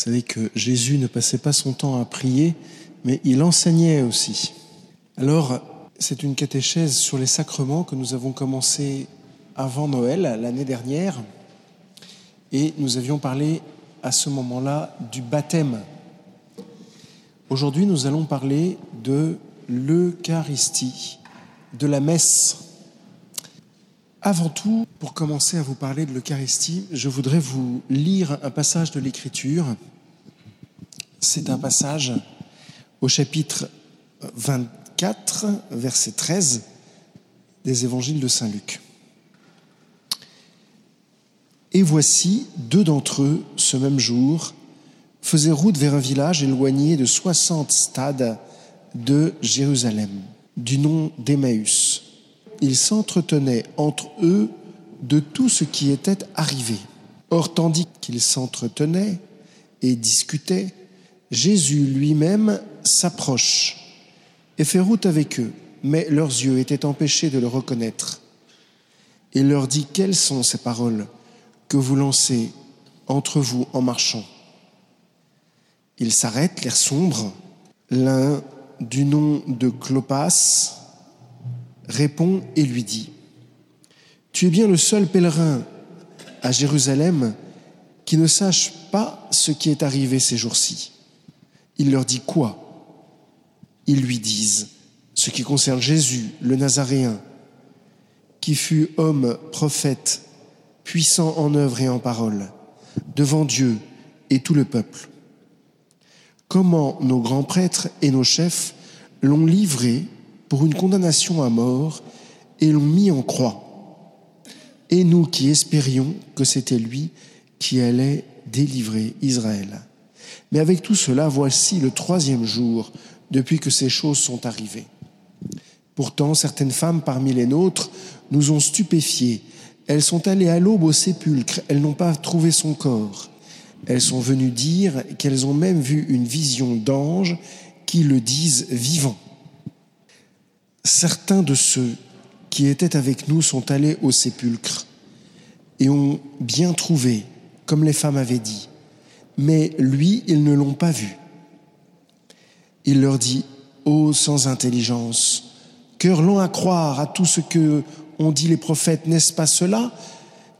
savez que Jésus ne passait pas son temps à prier, mais il enseignait aussi. Alors, c'est une catéchèse sur les sacrements que nous avons commencé avant Noël, l'année dernière, et nous avions parlé à ce moment-là du baptême. Aujourd'hui, nous allons parler de l'Eucharistie, de la messe. Avant tout, pour commencer à vous parler de l'Eucharistie, je voudrais vous lire un passage de l'Écriture. C'est un passage au chapitre 24, verset 13 des évangiles de Saint Luc. Et voici, deux d'entre eux, ce même jour, faisaient route vers un village éloigné de soixante stades de Jérusalem, du nom d'Emmaüs. Ils s'entretenaient entre eux de tout ce qui était arrivé. Or, tandis qu'ils s'entretenaient et discutaient, Jésus lui-même s'approche et fait route avec eux, mais leurs yeux étaient empêchés de le reconnaître. Il leur dit, quelles sont ces paroles que vous lancez entre vous en marchant? Ils s'arrêtent, l'air sombre. L'un du nom de Clopas répond et lui dit, Tu es bien le seul pèlerin à Jérusalem qui ne sache pas ce qui est arrivé ces jours-ci. Il leur dit quoi? Ils lui disent ce qui concerne Jésus, le Nazaréen, qui fut homme, prophète, puissant en œuvre et en parole, devant Dieu et tout le peuple. Comment nos grands prêtres et nos chefs l'ont livré pour une condamnation à mort et l'ont mis en croix. Et nous qui espérions que c'était lui qui allait délivrer Israël. Mais avec tout cela, voici le troisième jour depuis que ces choses sont arrivées. Pourtant, certaines femmes parmi les nôtres nous ont stupéfiés elles sont allées à l'aube au sépulcre, elles n'ont pas trouvé son corps. Elles sont venues dire qu'elles ont même vu une vision d'anges qui le disent vivant. Certains de ceux qui étaient avec nous sont allés au sépulcre et ont bien trouvé, comme les femmes avaient dit, mais lui, ils ne l'ont pas vu. Il leur dit, ô sans intelligence, cœur long à croire à tout ce que ont dit les prophètes, n'est-ce pas cela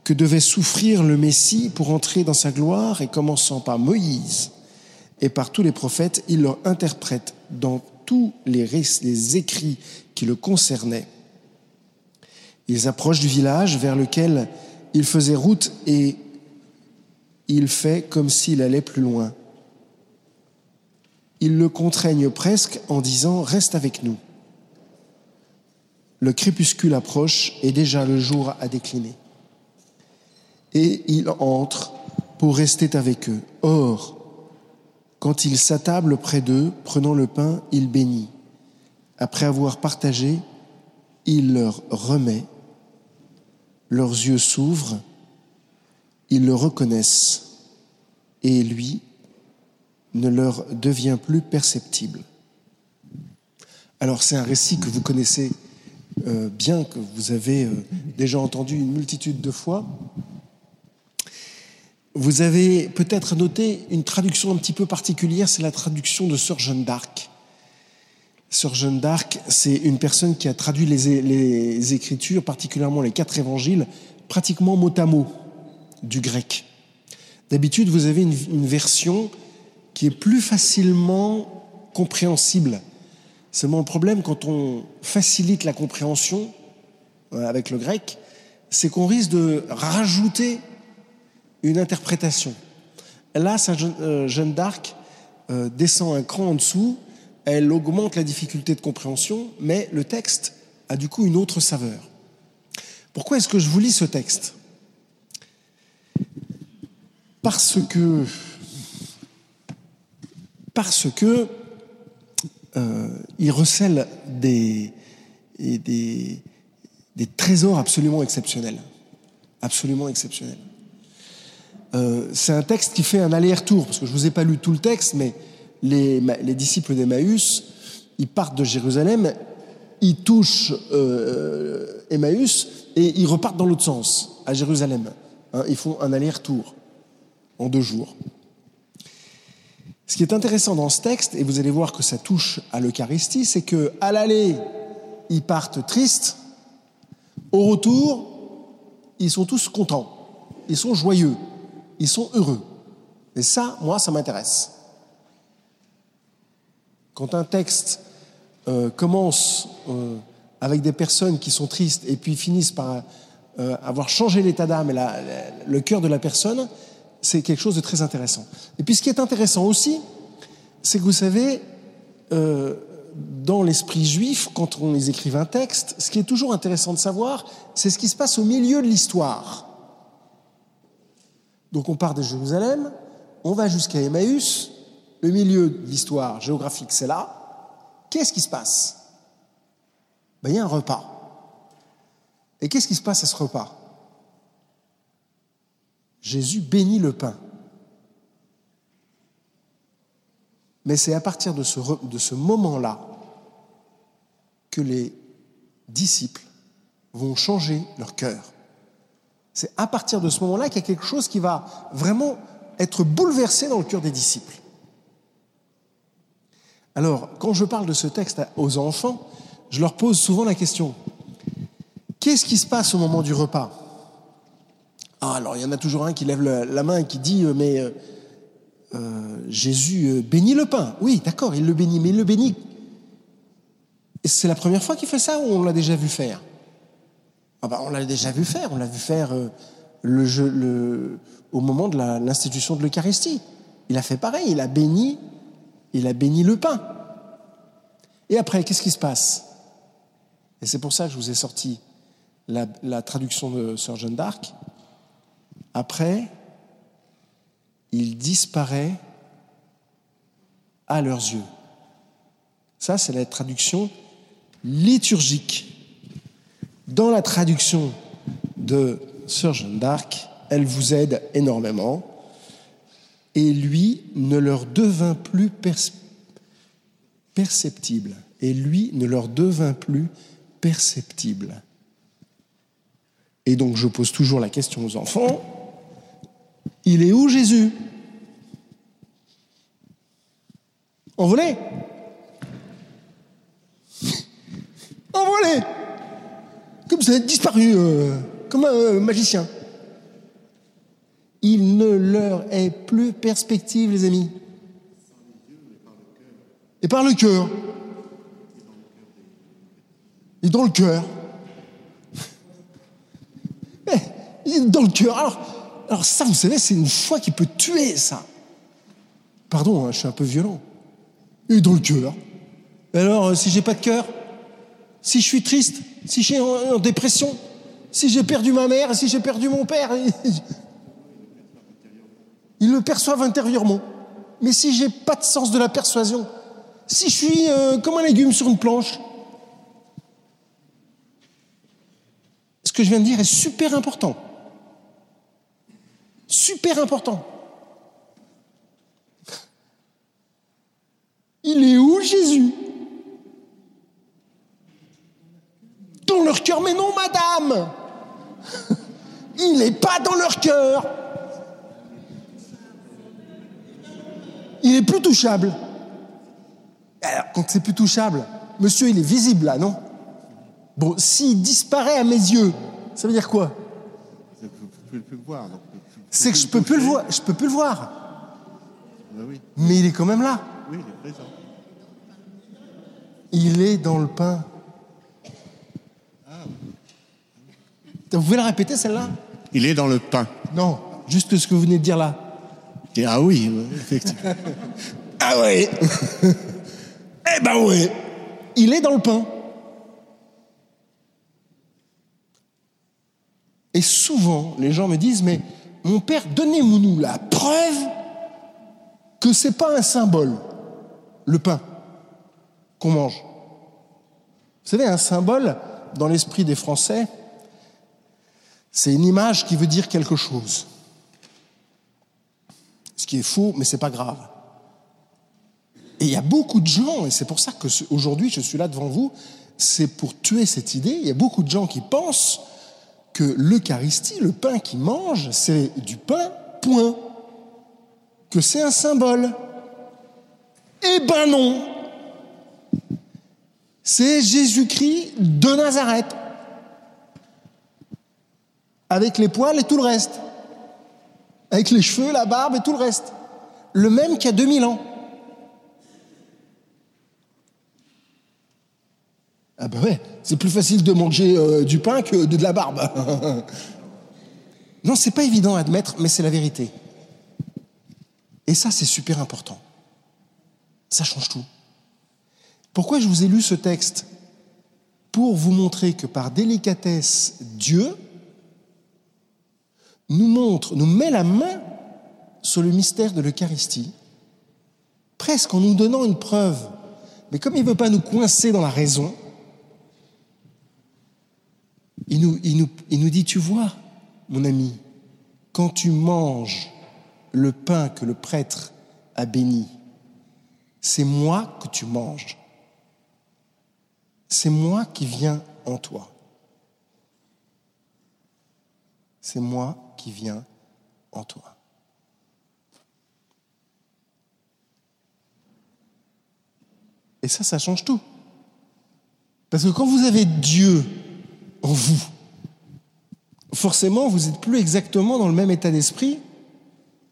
que devait souffrir le Messie pour entrer dans sa gloire et commençant par Moïse et par tous les prophètes, il leur interprète dans tous les, les écrits qui le concernaient. Ils approchent du village vers lequel il faisait route et il fait comme s'il allait plus loin. Ils le contraignent presque en disant Reste avec nous. Le crépuscule approche et déjà le jour a décliné. Et il entre pour rester avec eux. Or, quand il s'attable près d'eux, prenant le pain, il bénit. Après avoir partagé, il leur remet. Leurs yeux s'ouvrent, ils le reconnaissent, et lui ne leur devient plus perceptible. Alors c'est un récit que vous connaissez euh, bien que vous avez euh, déjà entendu une multitude de fois. Vous avez peut-être noté une traduction un petit peu particulière, c'est la traduction de Sœur Jeanne d'Arc. Sœur Jeanne d'Arc, c'est une personne qui a traduit les, Écritures, particulièrement les quatre évangiles, pratiquement mot à mot du grec. D'habitude, vous avez une version qui est plus facilement compréhensible Seulement le problème, quand on facilite la compréhension euh, avec le grec, c'est qu'on risque de rajouter une interprétation. Là, Sainte euh, Jeanne d'Arc euh, descend un cran en dessous, elle augmente la difficulté de compréhension, mais le texte a du coup une autre saveur. Pourquoi est-ce que je vous lis ce texte? Parce que parce que euh, il recèle des, des, des, trésors absolument exceptionnels. Absolument exceptionnels. Euh, c'est un texte qui fait un aller-retour, parce que je ne vous ai pas lu tout le texte, mais les, les disciples d'Emmaüs, ils partent de Jérusalem, ils touchent euh, Emmaüs et ils repartent dans l'autre sens, à Jérusalem. Hein, ils font un aller-retour en deux jours. Ce qui est intéressant dans ce texte, et vous allez voir que ça touche à l'Eucharistie, c'est que à l'aller, ils partent tristes. Au retour, ils sont tous contents. Ils sont joyeux. Ils sont heureux. Et ça, moi, ça m'intéresse. Quand un texte euh, commence euh, avec des personnes qui sont tristes et puis finissent par euh, avoir changé l'état d'âme et le cœur de la personne, c'est quelque chose de très intéressant. Et puis ce qui est intéressant aussi, c'est que vous savez, euh, dans l'esprit juif, quand on les écrive un texte, ce qui est toujours intéressant de savoir, c'est ce qui se passe au milieu de l'histoire. Donc on part de Jérusalem, on va jusqu'à Emmaüs, le milieu de l'histoire géographique, c'est là. Qu'est-ce qui se passe? Ben, Il y a un repas. Et qu'est-ce qui se passe à ce repas? Jésus bénit le pain. Mais c'est à partir de ce, moment-là que les disciples vont changer leur cœur. C'est à partir de ce moment-là qu'il y a quelque chose qui va vraiment être bouleversé dans le cœur des disciples. Alors, quand je parle de ce texte aux enfants, je leur pose souvent la question, qu'est-ce qui se passe au moment du repas? Ah, Alors, il y en a toujours un qui lève la main et qui dit, euh, mais euh, euh, Jésus bénit le pain. Oui, d'accord, il le bénit, mais il le bénit. C'est la première fois qu'il fait ça ou on l'a déjà vu faire? Ah bah, On l'a déjà vu faire, on l'a vu faire au moment de l'institution de l'Eucharistie. Il a fait pareil, il a béni il a béni le pain. Et après, qu'est-ce qui se passe? Et c'est pour ça que je vous ai sorti la, traduction de Sir Jeanne d'Arc. Après, il disparaît à leurs yeux. Ça, c'est la traduction liturgique. Dans la traduction de Sir Jeanne d'Arc, elle vous aide énormément et lui ne leur devint plus perceptible. Et lui ne leur devint plus perceptible. Et donc je pose toujours la question aux enfants, il est où Jésus? Envolé Envolé Comme ça, disparu, euh, comme un euh, magicien il ne leur est plus perspective, les amis. Et par le cœur. Et dans le cœur. Eh, dans le cœur. Alors, alors ça, vous savez, c'est une foi qui peut tuer ça. Pardon, hein, je suis un peu violent. Et dans le cœur. Alors, euh, si j'ai pas de cœur, si je suis triste, si je suis en, dépression, si j'ai perdu ma mère, si j'ai perdu mon père, Ils le perçoivent intérieurement. Mais si j'ai pas de sens de la persuasion, si je suis euh, comme un légume sur une planche, ce que je viens de dire est super important. Super important. Il est où Jésus? Dans leur cœur, mais non, madame! Il n'est pas dans leur cœur. Il est plus touchable. Alors, quand c'est plus touchable, monsieur, il est visible là, non? Bon, s'il disparaît à mes yeux, ça veut dire quoi? C'est que je peux plus le voir. Je peux plus le voir. Ben Mais il est quand même là. Oui, il est présent. Il est dans le pain. Ah. Vous pouvez la répéter celle-là? Il est dans le pain. Non, juste ce que vous venez de dire là. Ah oui, effectivement. ah oui Eh ben oui Il est dans le pain. Et souvent, les gens me disent, mais mon père, donnez-nous la preuve que c'est pas un symbole, le pain qu'on mange. Vous savez, un symbole, dans l'esprit des Français, c'est une image qui veut dire quelque chose ce qui est faux, mais c'est pas grave. Et il y a beaucoup de gens, et c'est pour ça que aujourd'hui je suis là devant vous, c'est pour tuer cette idée. Il y a beaucoup de gens qui pensent que l'Eucharistie, le pain qu'ils mangent, c'est du pain, point. Que c'est un symbole. Eh ben non C'est Jésus-Christ de Nazareth, avec les poils et tout le reste, avec les cheveux, la barbe et tout le reste. Le même qu'il y a 2000 ans. Ah ben ouais, c'est plus facile de manger euh, du pain que de, de la barbe. non, c'est pas évident à admettre, mais c'est la vérité. Et ça, c'est super important. Ça change tout. Pourquoi je vous ai lu ce texte Pour vous montrer que par délicatesse, Dieu nous montre, nous met la main sur le mystère de l'Eucharistie, presque en nous donnant une preuve. Mais comme il ne veut pas nous coincer dans la raison, il nous, dit, tu vois, mon ami, quand tu manges le pain que le prêtre a béni, c'est moi que tu manges. C'est moi qui viens en toi. C'est moi qui viens en toi. Et ça, ça change tout. Parce que quand vous avez Dieu en vous, forcément, vous n'êtes plus exactement dans le même état d'esprit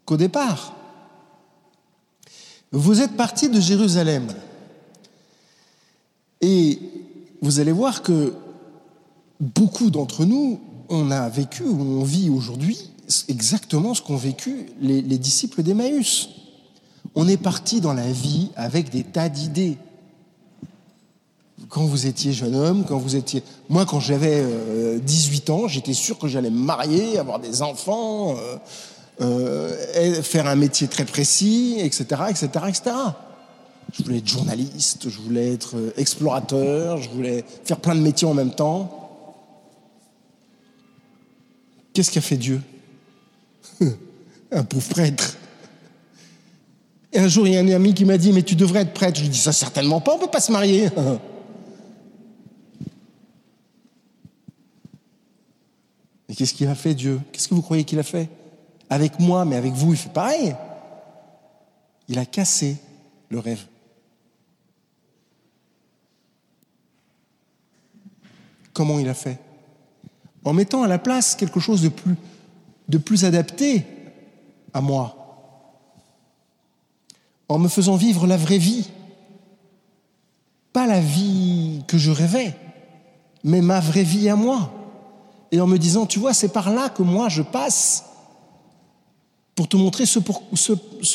qu'au départ. Vous êtes parti de Jérusalem. Et vous allez voir que beaucoup d'entre nous, on a vécu ou on vit aujourd'hui exactement ce qu'ont vécu les, les disciples d'Emmaüs. On est parti dans la vie avec des tas d'idées. Quand vous étiez jeune homme, quand vous étiez... Moi, quand j'avais euh, 18 ans, j'étais sûr que j'allais me marier, avoir des enfants, euh, euh, faire un métier très précis, etc., etc., etc. Je voulais être journaliste, je voulais être euh, explorateur, je voulais faire plein de métiers en même temps. Qu'est-ce qu'a fait Dieu? Un pauvre prêtre. Et un jour, il y a un ami qui m'a dit, mais tu devrais être prêtre. Je lui dis, ça certainement pas, on ne peut pas se marier. Qu'est-ce qu'il a fait, Dieu? Qu'est-ce que vous croyez qu'il a fait? Avec moi, mais avec vous, il fait pareil. Il a cassé le rêve. Comment il a fait? En mettant à la place quelque chose de plus, de plus adapté à moi. En me faisant vivre la vraie vie. Pas la vie que je rêvais, mais ma vraie vie à moi. Et en me disant, tu vois, c'est par là que moi je passe pour te montrer ce,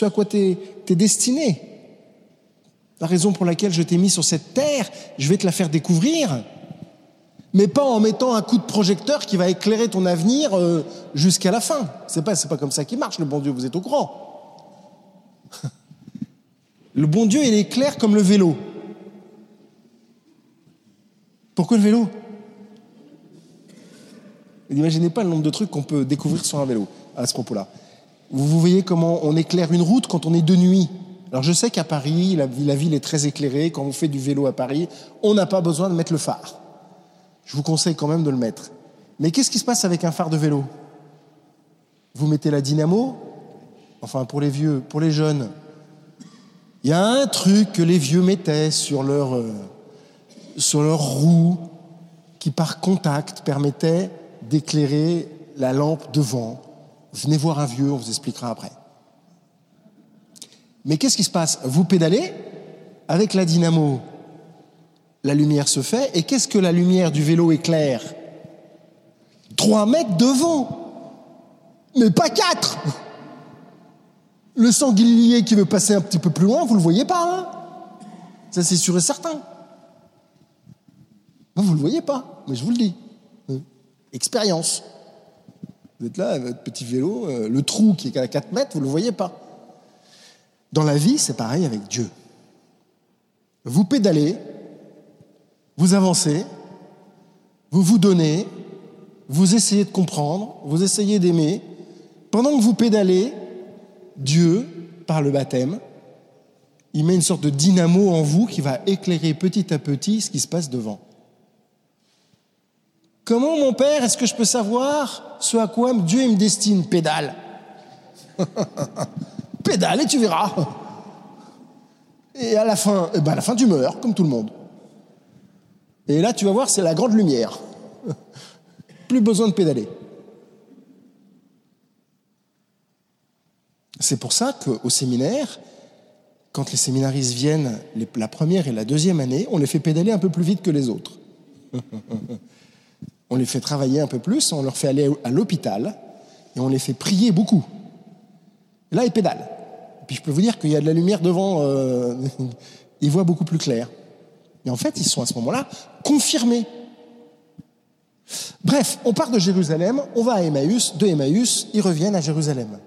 à quoi tu es, es destiné. La raison pour laquelle je t'ai mis sur cette terre, je vais te la faire découvrir mais pas en mettant un coup de projecteur qui va éclairer ton avenir euh, jusqu'à la fin. C'est pas, pas comme ça qu'il marche, le bon Dieu, vous êtes au courant. Le bon Dieu, il est clair comme le vélo. Pourquoi le vélo? N'imaginez pas le nombre de trucs qu'on peut découvrir sur un vélo à ce propos-là. Vous voyez comment on éclaire une route quand on est de nuit. Alors je sais qu'à Paris, la, ville est très éclairée. Quand on fait du vélo à Paris, on n'a pas besoin de mettre le phare je vous conseille quand même de le mettre. Mais qu'est-ce qui se passe avec un phare de vélo? Vous mettez la dynamo, enfin pour les vieux, pour les jeunes, il y a un truc que les vieux mettaient sur leur, euh, sur leur roue qui par contact permettait d'éclairer la lampe devant. Venez voir un vieux, on vous expliquera après. Mais qu'est-ce qui se passe? Vous pédalez avec la dynamo, la lumière se fait. Et qu'est-ce que la lumière du vélo éclaire? Trois mètres devant, mais pas quatre. Le sanglier qui veut passer un petit peu plus loin, vous ne le voyez pas. Hein? Ça, c'est sûr et certain. vous ne le voyez pas, mais je vous le dis. Expérience. Vous êtes là, votre petit vélo, euh, le trou qui est à 4 mètres, vous ne le voyez pas. Dans la vie, c'est pareil avec Dieu. Vous pédalez, vous avancez, vous vous donnez, vous essayez de comprendre, vous essayez d'aimer. Pendant que vous pédalez, Dieu, par le baptême, il met une sorte de dynamo en vous qui va éclairer petit à petit ce qui se passe devant. Comment, mon père, est-ce que je peux savoir ce à quoi Dieu me destine Pédale. Pédale et tu verras. Et à la fin, eh ben à la fin, tu meurs, comme tout le monde. Et là, tu vas voir, c'est la grande lumière. Plus besoin de pédaler. C'est pour ça qu'au séminaire, quand les séminaristes viennent la première et la deuxième année, on les fait pédaler un peu plus vite que les autres. on les fait travailler un peu plus, on leur fait aller à l'hôpital et on les fait prier beaucoup. Et là, ils pédalent. Et puis je peux vous dire qu'il y a de la lumière devant, euh, ils voient beaucoup plus clair. Et en fait, ils sont à ce moment-là confirmés. Bref, on part de Jérusalem, on va à Emmaüs, de Emmaüs, ils reviennent à Jérusalem.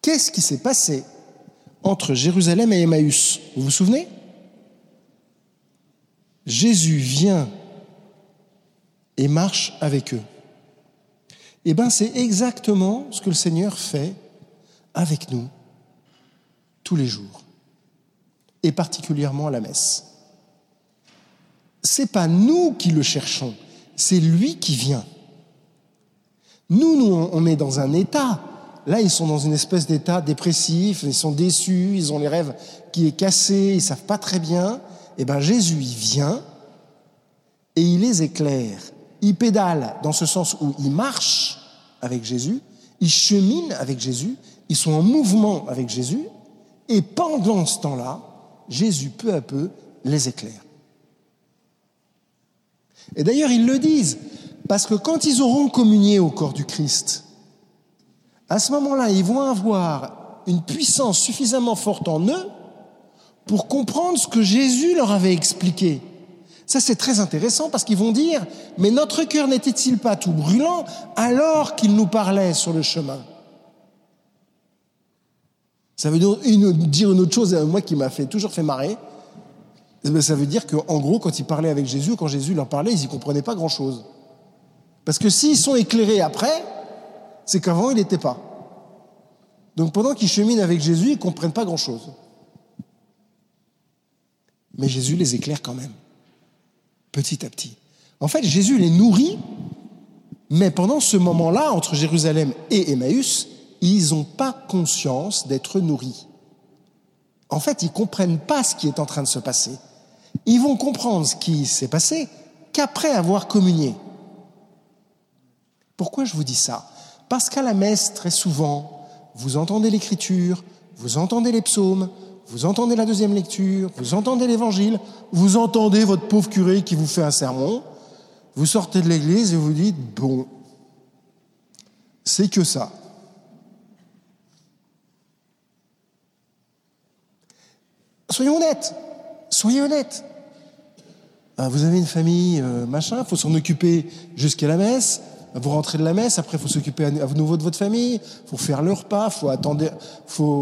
Qu'est-ce qui s'est passé entre Jérusalem et Emmaüs? Vous vous souvenez? Jésus vient et marche avec eux. Eh bien, c'est exactement ce que le Seigneur fait avec nous tous les jours, et particulièrement à la messe. C'est pas nous qui le cherchons, c'est lui qui vient. Nous, nous, on est dans un état. Là, ils sont dans une espèce d'état dépressif, ils sont déçus, ils ont les rêves qui est cassé, ils savent pas très bien. Eh ben, Jésus, il vient et il les éclaire. Il pédale dans ce sens où il marche avec Jésus, il chemine avec Jésus, ils sont en mouvement avec Jésus, et pendant ce temps-là, Jésus, peu à peu, les éclaire. Et d'ailleurs, ils le disent, parce que quand ils auront communié au corps du Christ, à ce moment-là, ils vont avoir une puissance suffisamment forte en eux pour comprendre ce que Jésus leur avait expliqué. Ça, c'est très intéressant parce qu'ils vont dire, mais notre cœur n'était-il pas tout brûlant alors qu'il nous parlait sur le chemin? Ça veut dire une autre chose, moi qui m'a toujours fait marrer. Eh ça veut dire qu'en gros, quand ils parlaient avec Jésus, quand Jésus leur parlait, ils n'y comprenaient pas grand-chose. Parce que s'ils sont éclairés après, c'est qu'avant, ils n'étaient pas. Donc pendant qu'ils cheminent avec Jésus, ils ne comprennent pas grand-chose. Mais Jésus les éclaire quand même petit à petit. En fait, Jésus les nourrit, mais pendant ce moment-là, entre Jérusalem et Emmaüs, ils n'ont pas conscience d'être nourris. En fait, ils ne comprennent pas ce qui est en train de se passer. Ils vont comprendre ce qui s'est passé qu'après avoir communié. Pourquoi je vous dis ça? Parce qu'à la messe, très souvent, vous entendez l'écriture, vous entendez les psaumes, vous entendez la deuxième lecture, vous entendez l'évangile, vous entendez votre pauvre curé qui vous fait un sermon, vous sortez de l'église et vous dites, bon, c'est que ça. Soyons honnêtes, soyez honnêtes. Ah, vous avez une famille, euh, machin, il faut s'en occuper jusqu'à la messe, vous rentrez de la messe, après faut s'occuper à nouveau de votre famille, il faut faire le repas, faut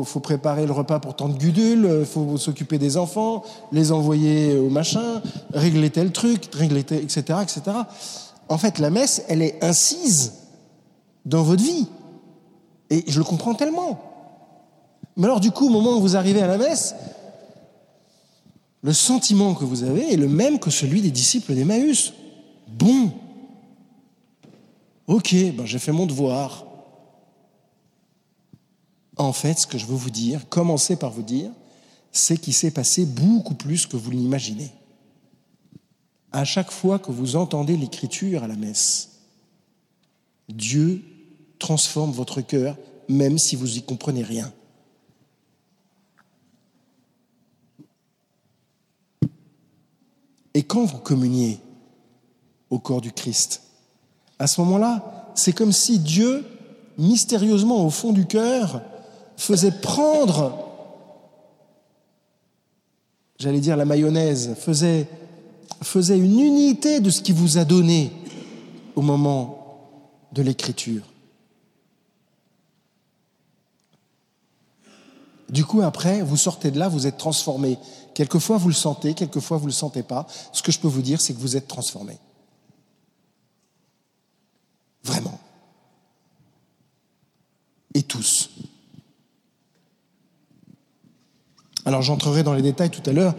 faut, préparer le repas pour tant de gudules, faut s'occuper des enfants, les envoyer au machin, régler tel truc, régler tel, etc., etc. En fait, la messe, elle est incise dans votre vie. Et je le comprends tellement. Mais alors, du coup, au moment où vous arrivez à la messe, le sentiment que vous avez est le même que celui des disciples d'Emmaüs. Bon, Ok, ben j'ai fait mon devoir. En fait, ce que je veux vous dire, commencer par vous dire, c'est qu'il s'est passé beaucoup plus que vous l'imaginez. À chaque fois que vous entendez l'écriture à la messe, Dieu transforme votre cœur, même si vous n'y comprenez rien. Et quand vous communiez au corps du Christ, à ce moment-là, c'est comme si Dieu, mystérieusement au fond du cœur, faisait prendre, j'allais dire la mayonnaise, faisait, faisait une unité de ce qu'il vous a donné au moment de l'écriture. Du coup, après, vous sortez de là, vous êtes transformé. Quelquefois, vous le sentez, quelquefois, vous ne le sentez pas. Ce que je peux vous dire, c'est que vous êtes transformé. Vraiment. Et tous. Alors j'entrerai dans les détails tout à l'heure,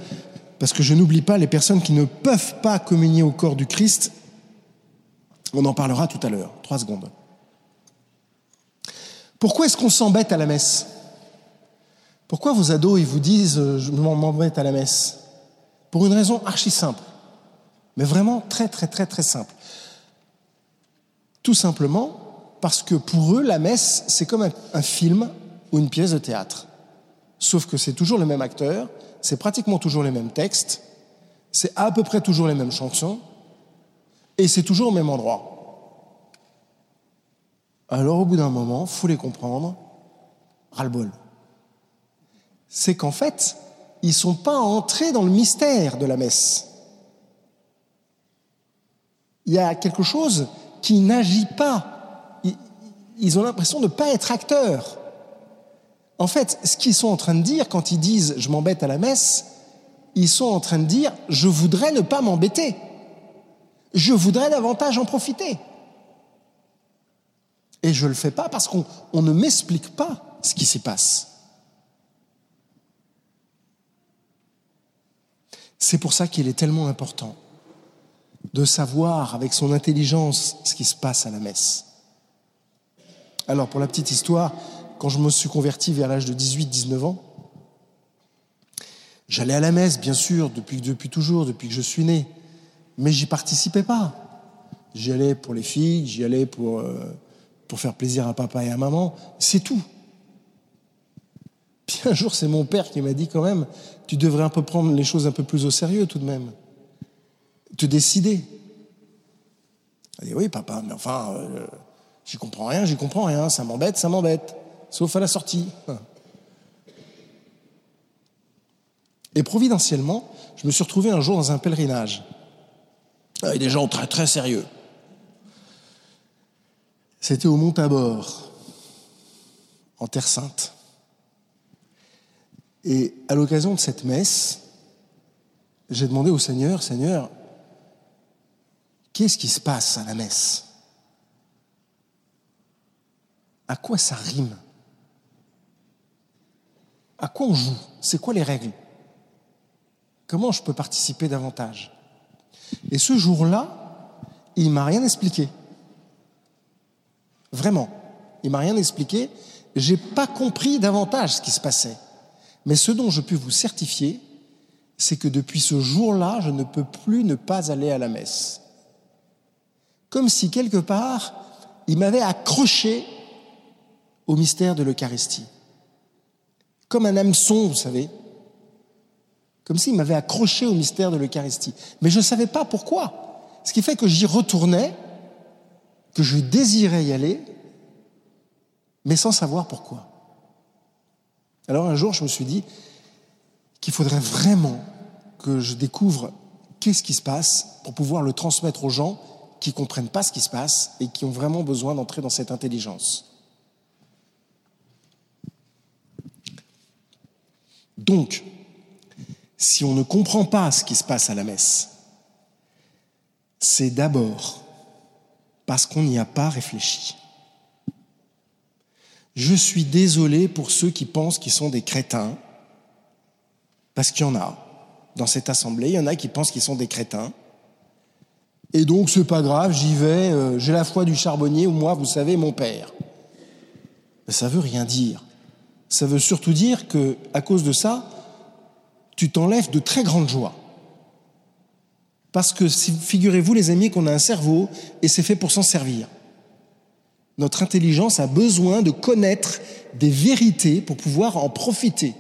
parce que je n'oublie pas les personnes qui ne peuvent pas communier au corps du Christ. On en parlera tout à l'heure. Trois secondes. Pourquoi est-ce qu'on s'embête à la messe? Pourquoi vos ados, ils vous disent euh, je m'embête à la messe? Pour une raison archi simple, mais vraiment très très très très simple. Tout simplement parce que pour eux, la messe, c'est comme un, film ou une pièce de théâtre. Sauf que c'est toujours le même acteur, c'est pratiquement toujours les mêmes textes, c'est à peu près toujours les mêmes chansons, et c'est toujours au même endroit. Alors au bout d'un moment, faut les comprendre, ras-le-bol. C'est qu'en fait, ils sont pas entrés dans le mystère de la messe. Il y a quelque chose qui n'agit pas. Ils ont l'impression de ne pas être acteurs. En fait, ce qu'ils sont en train de dire quand ils disent je m'embête à la messe, ils sont en train de dire je voudrais ne pas m'embêter. Je voudrais davantage en profiter. Et je ne le fais pas parce qu'on ne m'explique pas ce qui s'y passe. C'est pour ça qu'il est tellement important de savoir avec son intelligence ce qui se passe à la messe. Alors pour la petite histoire, quand je me suis converti vers l'âge de 18-19 ans, j'allais à la messe, bien sûr, depuis, toujours, depuis que je suis né, mais j'y participais pas. J'y allais pour les filles, j'y allais pour, euh, pour faire plaisir à papa et à maman, c'est tout. Puis un jour, c'est mon père qui m'a dit quand même, tu devrais un peu prendre les choses un peu plus au sérieux tout de même. Te décider. Il dit, oui, papa, mais enfin, euh, j'y comprends rien, j'y comprends rien, ça m'embête, ça m'embête sauf à la sortie. Et providentiellement, je me suis retrouvé un jour dans un pèlerinage, avec des gens très très sérieux. C'était au Mont Tabor, en Terre Sainte. Et à l'occasion de cette messe, j'ai demandé au Seigneur, Seigneur, qu'est-ce qui se passe à la messe? À quoi ça rime? À quoi on joue? C'est quoi les règles? Comment je peux participer davantage? Et ce jour-là, il m'a rien expliqué. Vraiment, il m'a rien expliqué. J'ai pas compris davantage ce qui se passait. Mais ce dont je peux vous certifier, c'est que depuis ce jour-là, je ne peux plus ne pas aller à la messe. Comme si quelque part, il m'avait accroché au mystère de l'Eucharistie comme un hameçon, vous savez, comme s'il m'avait accroché au mystère de l'Eucharistie. Mais je ne savais pas pourquoi. Ce qui fait que j'y retournais, que je désirais y aller, mais sans savoir pourquoi. Alors un jour, je me suis dit qu'il faudrait vraiment que je découvre qu'est-ce qui se passe pour pouvoir le transmettre aux gens qui ne comprennent pas ce qui se passe et qui ont vraiment besoin d'entrer dans cette intelligence. Donc, si on ne comprend pas ce qui se passe à la messe, c'est d'abord parce qu'on n'y a pas réfléchi. Je suis désolé pour ceux qui pensent qu'ils sont des crétins, parce qu'il y en a. Dans cette assemblée, il y en a qui pensent qu'ils sont des crétins. Et donc, c'est pas grave, j'y vais, euh, j'ai la foi du charbonnier, ou moi, vous savez, mon père. Mais ça veut rien dire ça veut surtout dire que, à cause de ça, tu t'enlèves de très grandes joies. Parce que figurez-vous, les amis, qu'on a un cerveau et c'est fait pour s'en servir. Notre intelligence a besoin de connaître des vérités pour pouvoir en profiter.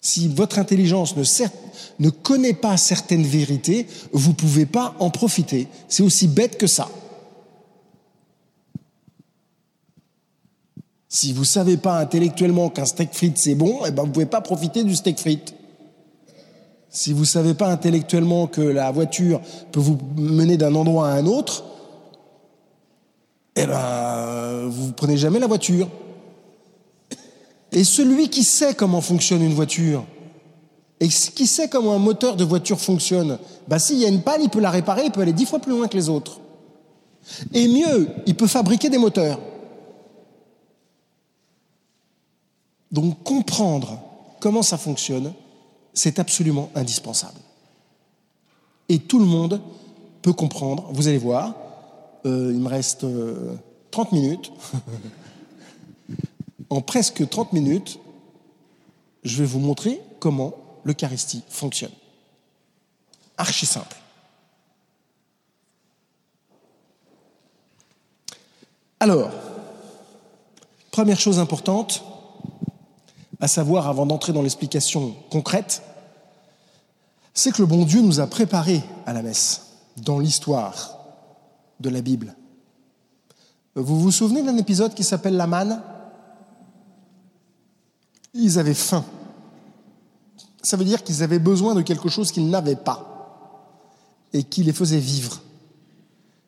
Si votre intelligence ne, connaît pas certaines vérités, vous ne pouvez pas en profiter. C'est aussi bête que ça. Si vous ne savez pas intellectuellement qu'un steak frites c'est bon, eh ben vous ne pouvez pas profiter du steak frites. Si vous ne savez pas intellectuellement que la voiture peut vous mener d'un endroit à un autre, eh ben vous ne prenez jamais la voiture. Et celui qui sait comment fonctionne une voiture, et qui sait comment un moteur de voiture fonctionne, bah s'il y a une panne, il peut la réparer, il peut aller dix fois plus loin que les autres. Et mieux, il peut fabriquer des moteurs. Donc comprendre comment ça fonctionne, c'est absolument indispensable. Et tout le monde peut comprendre, vous allez voir, euh, il me reste 30 euh, minutes. en presque 30 minutes, je vais vous montrer comment l'Eucharistie fonctionne. Archi simple. Alors, première chose importante, à savoir avant d'entrer dans l'explication concrète, c'est que le bon Dieu nous a préparés à la messe dans l'histoire de la Bible. Vous vous souvenez d'un épisode qui s'appelle la manne? Ils avaient faim. Ça veut dire qu'ils avaient besoin de quelque chose qu'ils n'avaient pas et qui les faisait vivre.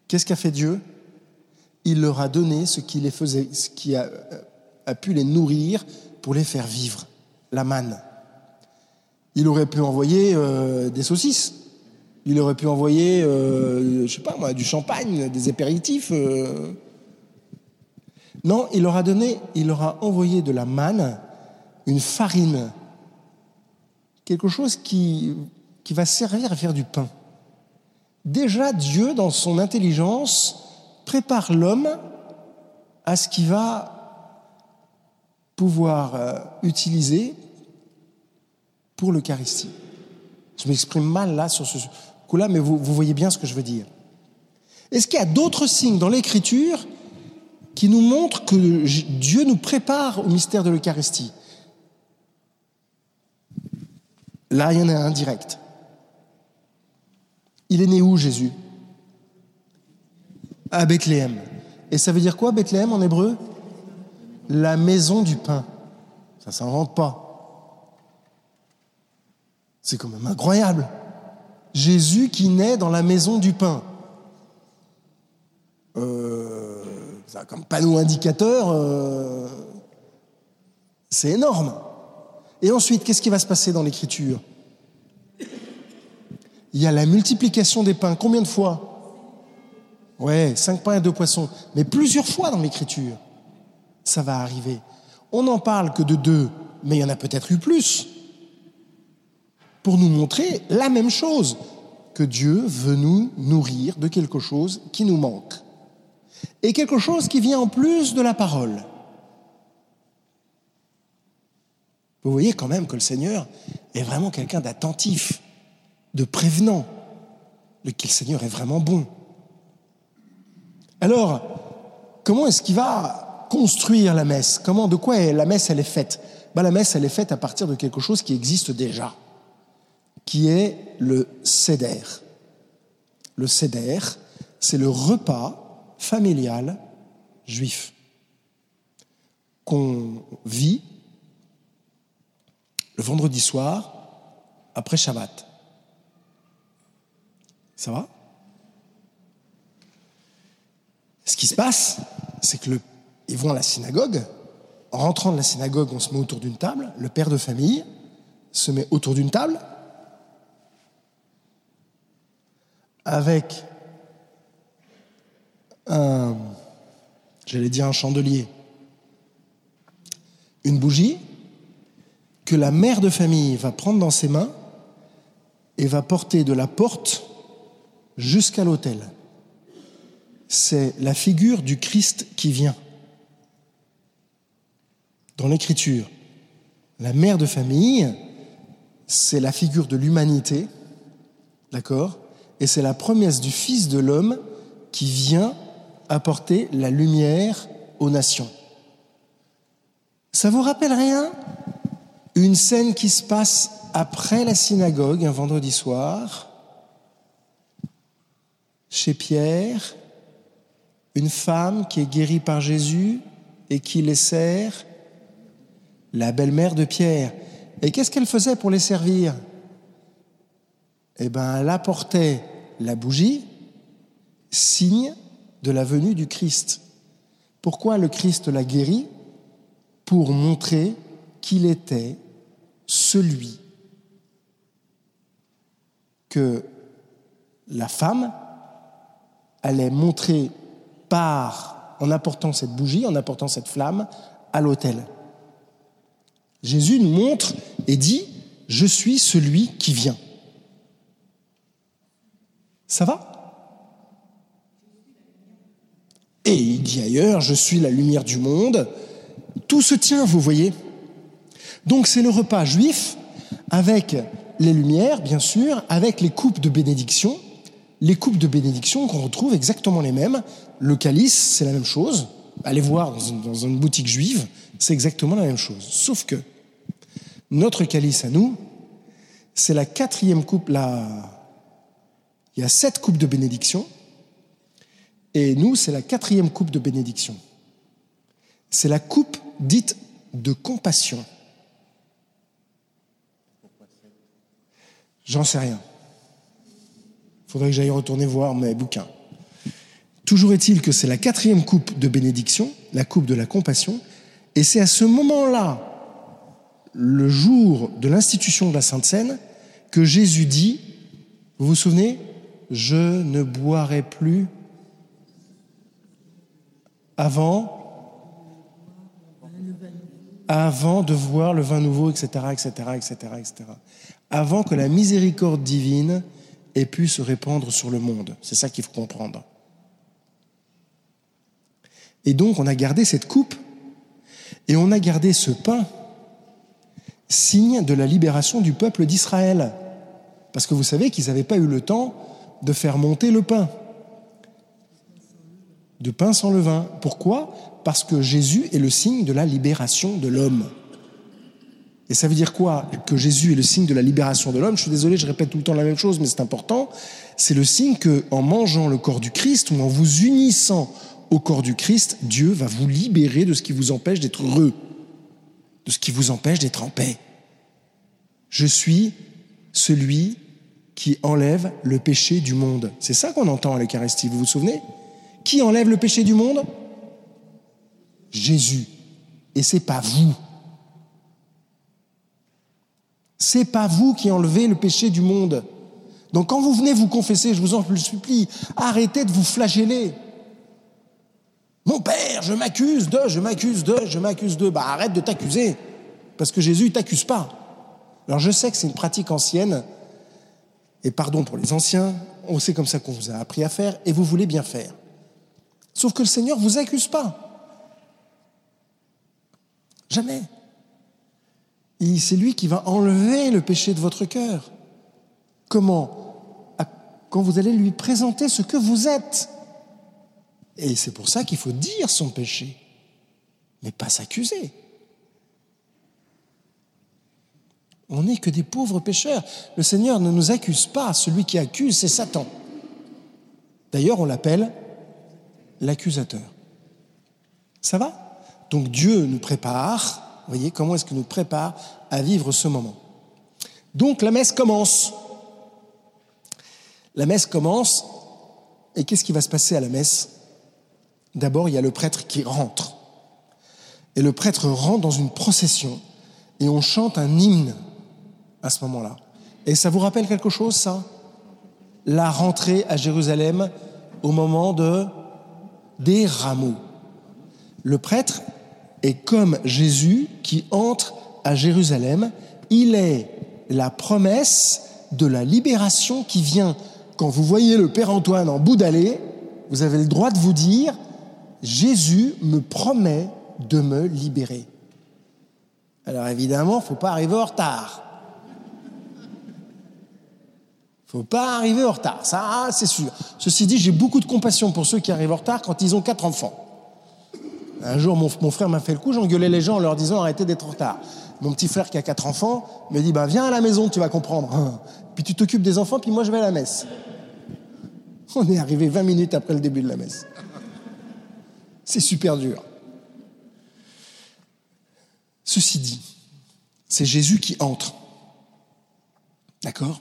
Qu'est-ce qu'a fait Dieu? Il leur a donné ce qui, les faisait, ce qui a, a pu les nourrir pour les faire vivre, la manne. Il aurait pu envoyer euh, des saucisses, il aurait pu envoyer, euh, je sais pas moi, du champagne, des apéritifs. Euh. Non, il leur a donné, il leur a envoyé de la manne, une farine, quelque chose qui, va servir à faire du pain. Déjà, Dieu, dans son intelligence, prépare l'homme à ce qui va pouvoir euh, utiliser pour l'Eucharistie. Je m'exprime mal là sur ce coup-là, mais vous, vous voyez bien ce que je veux dire. Est-ce qu'il y a d'autres signes dans l'Écriture qui nous montrent que Dieu nous prépare au mystère de l'Eucharistie? Là, il y en a un direct. Il est né où Jésus? À Bethléem. Et ça veut dire quoi Bethléem en hébreu? La maison du pain. Ça ne s'invente pas. C'est quand même incroyable. Jésus qui naît dans la maison du pain. Euh, comme panneau indicateur, euh, c'est énorme. Et ensuite, qu'est-ce qui va se passer dans l'écriture? Il y a la multiplication des pains. Combien de fois? Ouais, cinq pains et deux poissons. Mais plusieurs fois dans l'écriture ça va arriver. On n'en parle que de deux, mais il y en a peut-être eu plus, pour nous montrer la même chose, que Dieu veut nous nourrir de quelque chose qui nous manque, et quelque chose qui vient en plus de la parole. Vous voyez quand même que le Seigneur est vraiment quelqu'un d'attentif, de prévenant, que le Seigneur est vraiment bon. Alors, comment est-ce qu'il va construire la messe? Comment, de quoi la messe elle est faite? Ben, La messe elle est faite à partir de quelque chose qui existe déjà, qui est le Seder. Le Seder, c'est le repas familial juif qu'on vit le vendredi soir après Shabbat. Ça va? Ce qui se passe, c'est que ils vont à la synagogue. En rentrant de la synagogue, on se met autour d'une table. Le père de famille se met autour d'une table avec un, j'allais dire un chandelier, une bougie que la mère de famille va prendre dans ses mains et va porter de la porte jusqu'à l'autel. C'est la figure du Christ qui vient dans l'Écriture. La mère de famille, c'est la figure de l'humanité, d'accord? Et c'est la promesse du Fils de l'homme qui vient apporter la lumière aux nations. Ça vous rappelle rien? Une scène qui se passe après la synagogue, un vendredi soir, chez Pierre, une femme qui est guérie par Jésus et qui les sert la belle-mère de Pierre. Et qu'est-ce qu'elle faisait pour les servir? Eh bien, elle apportait la bougie, signe de la venue du Christ. Pourquoi le Christ l'a guéri Pour montrer qu'il était celui que la femme allait montrer par, en apportant cette bougie, en apportant cette flamme, à l'autel. Jésus nous montre et dit, je suis celui qui vient. Ça va? Et il dit ailleurs, je suis la lumière du monde. tout se tient, vous voyez. Donc c'est le repas juif avec les lumières, bien sûr, avec les coupes de bénédiction. Les coupes de bénédiction qu'on retrouve exactement les mêmes. Le calice, c'est la même chose. Allez voir dans une, boutique juive, c'est exactement la même chose. Sauf que notre calice à nous, c'est la quatrième coupe, là. Il y a sept coupes de bénédiction, et nous, c'est la quatrième coupe de bénédiction. C'est la coupe dite de compassion. J'en sais rien. Il faudrait que j'aille retourner voir mes bouquins. Toujours est-il que c'est la quatrième coupe de bénédiction, la coupe de la compassion, et c'est à ce moment-là, le jour de l'institution de la Sainte Seine, que Jésus dit, vous vous souvenez, je ne boirai plus avant avant de voir le vin nouveau, etc., etc., etc., etc., avant que la miséricorde divine ait pu se répandre sur le monde. C'est ça qu'il faut comprendre. Et donc, on a gardé cette coupe et on a gardé ce pain, signe de la libération du peuple d'Israël. Parce que vous savez qu'ils n'avaient pas eu le temps de faire monter le pain. De pain sans levain. Pourquoi? Parce que Jésus est le signe de la libération de l'homme. Et ça veut dire quoi Que Jésus est le signe de la libération de l'homme? Je suis désolé, je répète tout le temps la même chose, mais c'est important. C'est le signe que, en mangeant le corps du Christ ou en vous unissant au corps du Christ, Dieu va vous libérer de ce qui vous empêche d'être heureux, de ce qui vous empêche d'être en paix. Je suis celui qui enlève le péché du monde. C'est ça qu'on entend à l'Eucharistie, vous vous souvenez? Qui enlève le péché du monde? Jésus. Et c'est pas vous. C'est pas vous qui enlevez le péché du monde. Donc quand vous venez vous confesser, je vous en supplie, arrêtez de vous flageller. Mon père, je m'accuse de, je m'accuse de, je m'accuse de. Bah arrête de t'accuser, parce que Jésus ne t'accuse pas. Alors je sais que c'est une pratique ancienne, et pardon pour les anciens, on sait comme ça qu'on vous a appris à faire, et vous voulez bien faire. Sauf que le Seigneur ne vous accuse pas. Jamais. C'est lui qui va enlever le péché de votre cœur. Comment? Quand vous allez lui présenter ce que vous êtes. Et c'est pour ça qu'il faut dire son péché, mais pas s'accuser. On n'est que des pauvres pécheurs. Le Seigneur ne nous accuse pas. Celui qui accuse, c'est Satan. D'ailleurs, on l'appelle l'accusateur. Ça va? Donc Dieu nous prépare, voyez, comment est-ce qu'il nous prépare à vivre ce moment Donc la messe commence. La messe commence, et qu'est-ce qui va se passer à la messe? D'abord, il y a le prêtre qui rentre. Et le prêtre rentre dans une procession et on chante un hymne à ce moment-là. Et ça vous rappelle quelque chose, ça? La rentrée à Jérusalem au moment de des rameaux. Le prêtre est comme Jésus qui entre à Jérusalem. Il est la promesse de la libération qui vient. Quand vous voyez le Père Antoine en bout d'allée, vous avez le droit de vous dire Jésus me promet de me libérer. Alors évidemment, il ne faut pas arriver en retard. Il ne faut pas arriver en retard, ça c'est sûr. Ceci dit, j'ai beaucoup de compassion pour ceux qui arrivent en retard quand ils ont quatre enfants. Un jour, mon, frère m'a fait le coup, j'engueulais les gens en leur disant arrêtez d'être en retard. Mon petit frère qui a quatre enfants me dit bah, viens à la maison, tu vas comprendre. Puis tu t'occupes des enfants, puis moi je vais à la messe. On est arrivé 20 minutes après le début de la messe. C'est super dur. Ceci dit, c'est Jésus qui entre. D'accord?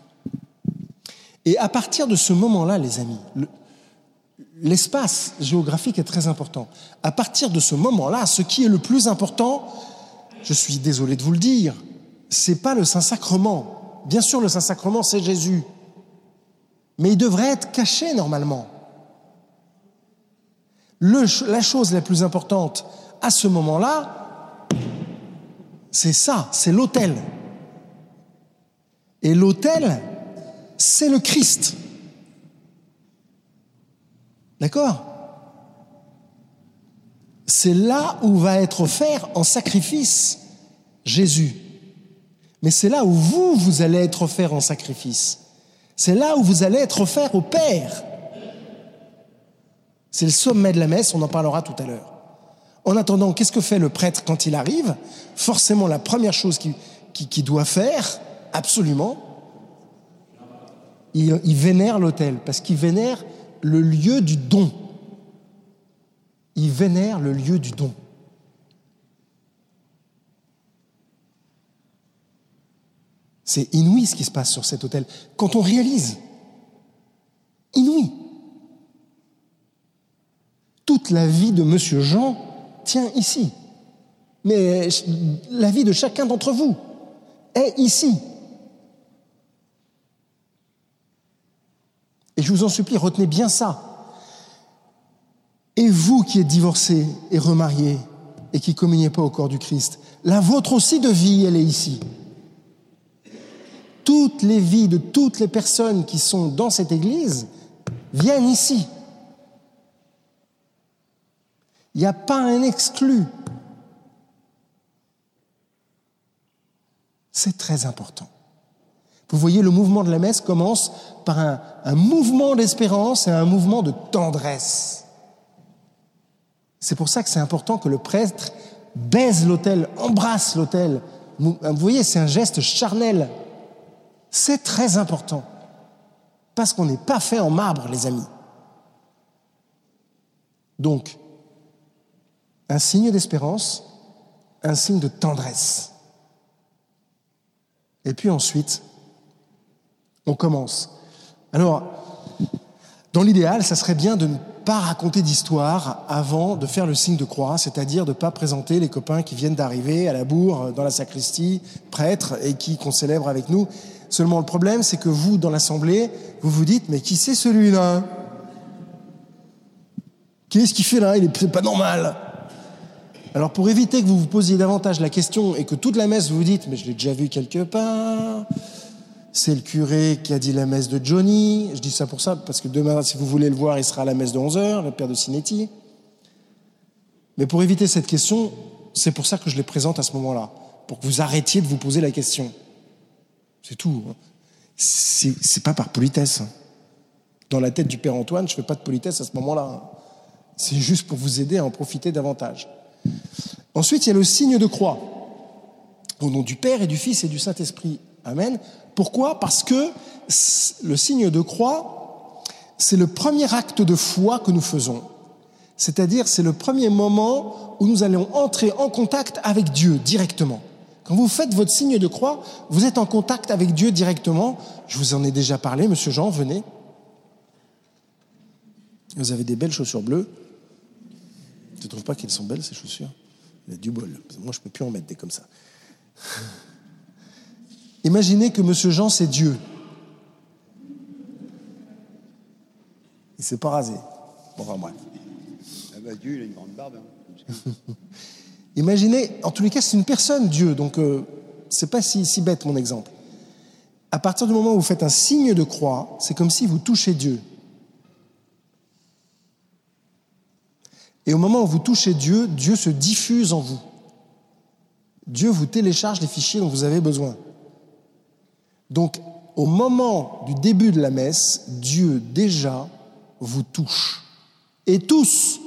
Et à partir de ce moment-là, les amis, l'espace géographique est très important. À partir de ce moment-là, ce qui est le plus important, je suis désolé de vous le dire, c'est pas le Saint-Sacrement. Bien sûr, le Saint-Sacrement, c'est Jésus. Mais il devrait être caché normalement la chose la plus importante à ce moment-là, c'est ça, c'est l'autel. Et l'autel, c'est le Christ. D'accord? C'est là où va être offert en sacrifice Jésus. Mais c'est là où vous, vous allez être offert en sacrifice. C'est là où vous allez être offert au Père. C'est le sommet de la messe, on en parlera tout à l'heure. En attendant, qu'est-ce que fait le prêtre quand il arrive? Forcément, la première chose qu'il qui, doit faire, absolument, il, il vénère l'autel, parce qu'il vénère le lieu du don. Il vénère le lieu du don. C'est inouï ce qui se passe sur cet autel. Quand on réalise, inouï. Toute la vie de Monsieur Jean tient ici. Mais la vie de chacun d'entre vous est ici. Et je vous en supplie, retenez bien ça. Et vous qui êtes divorcés et remariés et qui communiez pas au corps du Christ, la vôtre aussi de vie, elle est ici. Toutes les vies de toutes les personnes qui sont dans cette Église viennent ici. Il n'y a pas un exclu. C'est très important. Vous voyez, le mouvement de la messe commence par un, mouvement d'espérance et un mouvement de tendresse. C'est pour ça que c'est important que le prêtre baise l'autel, embrasse l'autel. Vous voyez, c'est un geste charnel. C'est très important. Parce qu'on n'est pas fait en marbre, les amis. Donc, un signe d'espérance, un signe de tendresse. Et puis ensuite, on commence. Alors, dans l'idéal, ça serait bien de ne pas raconter d'histoire avant de faire le signe de croix, c'est-à-dire de ne pas présenter les copains qui viennent d'arriver à la bourre, dans la sacristie, prêtres, et qui qu'on célèbre avec nous. Seulement le problème, c'est que vous, dans l'Assemblée, vous vous dites, mais qui c'est celui-là? Qu'est-ce qu'il fait là? Il est pas normal. Alors pour éviter que vous vous posiez davantage la question et que toute la messe vous vous dites, mais je l'ai déjà vu quelque part, c'est le curé qui a dit la messe de Johnny. Je dis ça pour ça, parce que demain, si vous voulez le voir, il sera à la messe de 11h, le père de Sinetti. Mais pour éviter cette question, c'est pour ça que je les présente à ce moment-là, pour que vous arrêtiez de vous poser la question. C'est tout. Hein. C'est pas par politesse. Dans la tête du Père Antoine, je fais pas de politesse à ce moment-là. Hein. C'est juste pour vous aider à en profiter davantage. Ensuite, il y a le signe de croix. Au nom du Père et du Fils et du Saint-Esprit. Amen. Pourquoi Parce que le signe de croix, c'est le premier acte de foi que nous faisons. C'est-à-dire, c'est le premier moment où nous allons entrer en contact avec Dieu directement. Quand vous faites votre signe de croix, vous êtes en contact avec Dieu directement. Je vous en ai déjà parlé, monsieur Jean, venez. Vous avez des belles chaussures bleues. Tu ne trouves pas qu'elles sont belles, ces chaussures? Il y a du bol. Moi, je ne peux plus en mettre des comme ça. Imaginez que monsieur Jean, c'est Dieu. Il ne s'est pas rasé. Bon, enfin, bref. Ah bah, Dieu, il a une grande barbe. Hein. Imaginez, en tous les cas, c'est une personne, Dieu, donc euh, c'est pas si, si bête mon exemple. À partir du moment où vous faites un signe de croix, c'est comme si vous touchez Dieu. Et au moment où vous touchez Dieu, Dieu se diffuse en vous. Dieu vous télécharge les fichiers dont vous avez besoin. Donc, au moment du début de la messe, Dieu déjà vous touche. Et tous,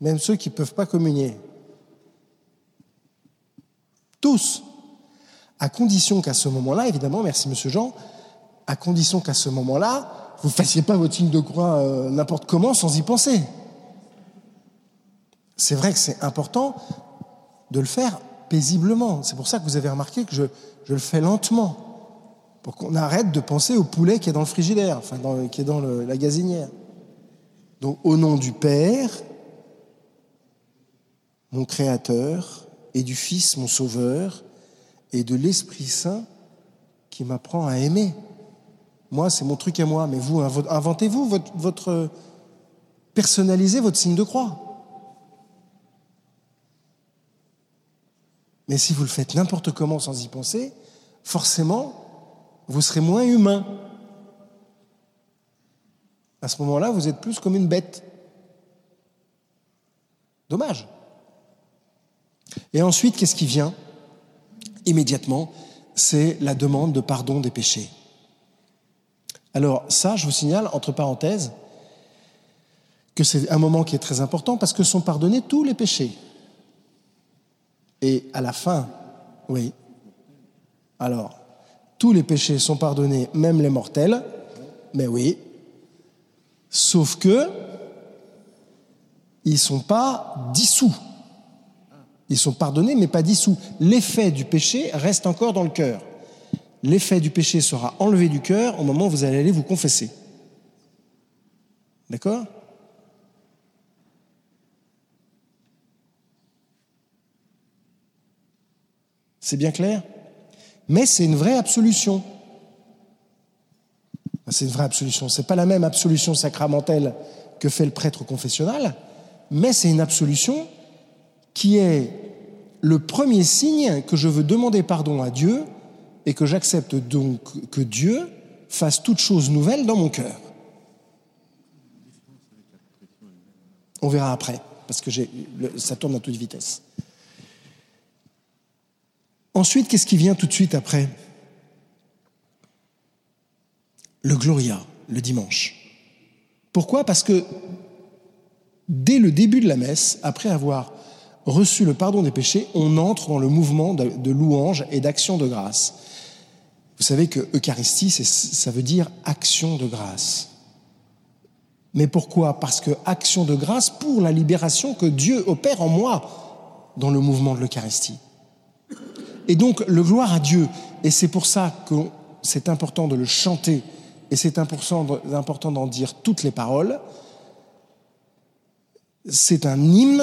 même ceux qui ne peuvent pas communier. Tous. À condition qu'à ce moment-là, évidemment, merci Monsieur Jean, à condition qu'à ce moment-là, vous ne fassiez pas votre signe de croix euh, n'importe comment sans y penser. C'est vrai que c'est important de le faire paisiblement. C'est pour ça que vous avez remarqué que je, je le fais lentement, pour qu'on arrête de penser au poulet qui est dans le frigidaire, enfin qui est dans la gazinière. Donc au nom du Père mon Créateur, et du Fils, mon Sauveur, et de l'Esprit Saint qui m'apprend à aimer. Moi, c'est mon truc à moi, mais vous, inventez-vous votre, votre personnalisez votre signe de croix. Mais si vous le faites n'importe comment sans y penser, forcément, vous serez moins humain. À ce moment-là, vous êtes plus comme une bête. Dommage. Et ensuite, qu'est-ce qui vient Immédiatement, c'est la demande de pardon des péchés. Alors ça, je vous signale, entre parenthèses, que c'est un moment qui est très important parce que sont pardonnés tous les péchés. Et à la fin, oui. Alors, tous les péchés sont pardonnés, même les mortels, mais oui. Sauf que ils ne sont pas dissous. Ils sont pardonnés, mais pas dissous. L'effet du péché reste encore dans le cœur. L'effet du péché sera enlevé du cœur au moment où vous allez aller vous confesser. D'accord? C'est bien clair Mais c'est une vraie absolution. C'est une vraie absolution. Ce n'est pas la même absolution sacramentelle que fait le prêtre confessionnal, mais c'est une absolution qui est le premier signe que je veux demander pardon à Dieu et que j'accepte donc que Dieu fasse toute chose nouvelle dans mon cœur. On verra après, parce que ça tourne à toute vitesse. Ensuite, qu'est-ce qui vient tout de suite après? Le Gloria, le dimanche. Pourquoi? Parce que dès le début de la messe, après avoir reçu le pardon des péchés, on entre dans le mouvement de, louange et d'action de grâce. Vous savez que Eucharistie, ça veut dire action de grâce. Mais pourquoi? Parce que action de grâce pour la libération que Dieu opère en moi dans le mouvement de l'Eucharistie. Et donc, le gloire à Dieu, et c'est pour ça que c'est important de le chanter, et c'est important d'en dire toutes les paroles, c'est un hymne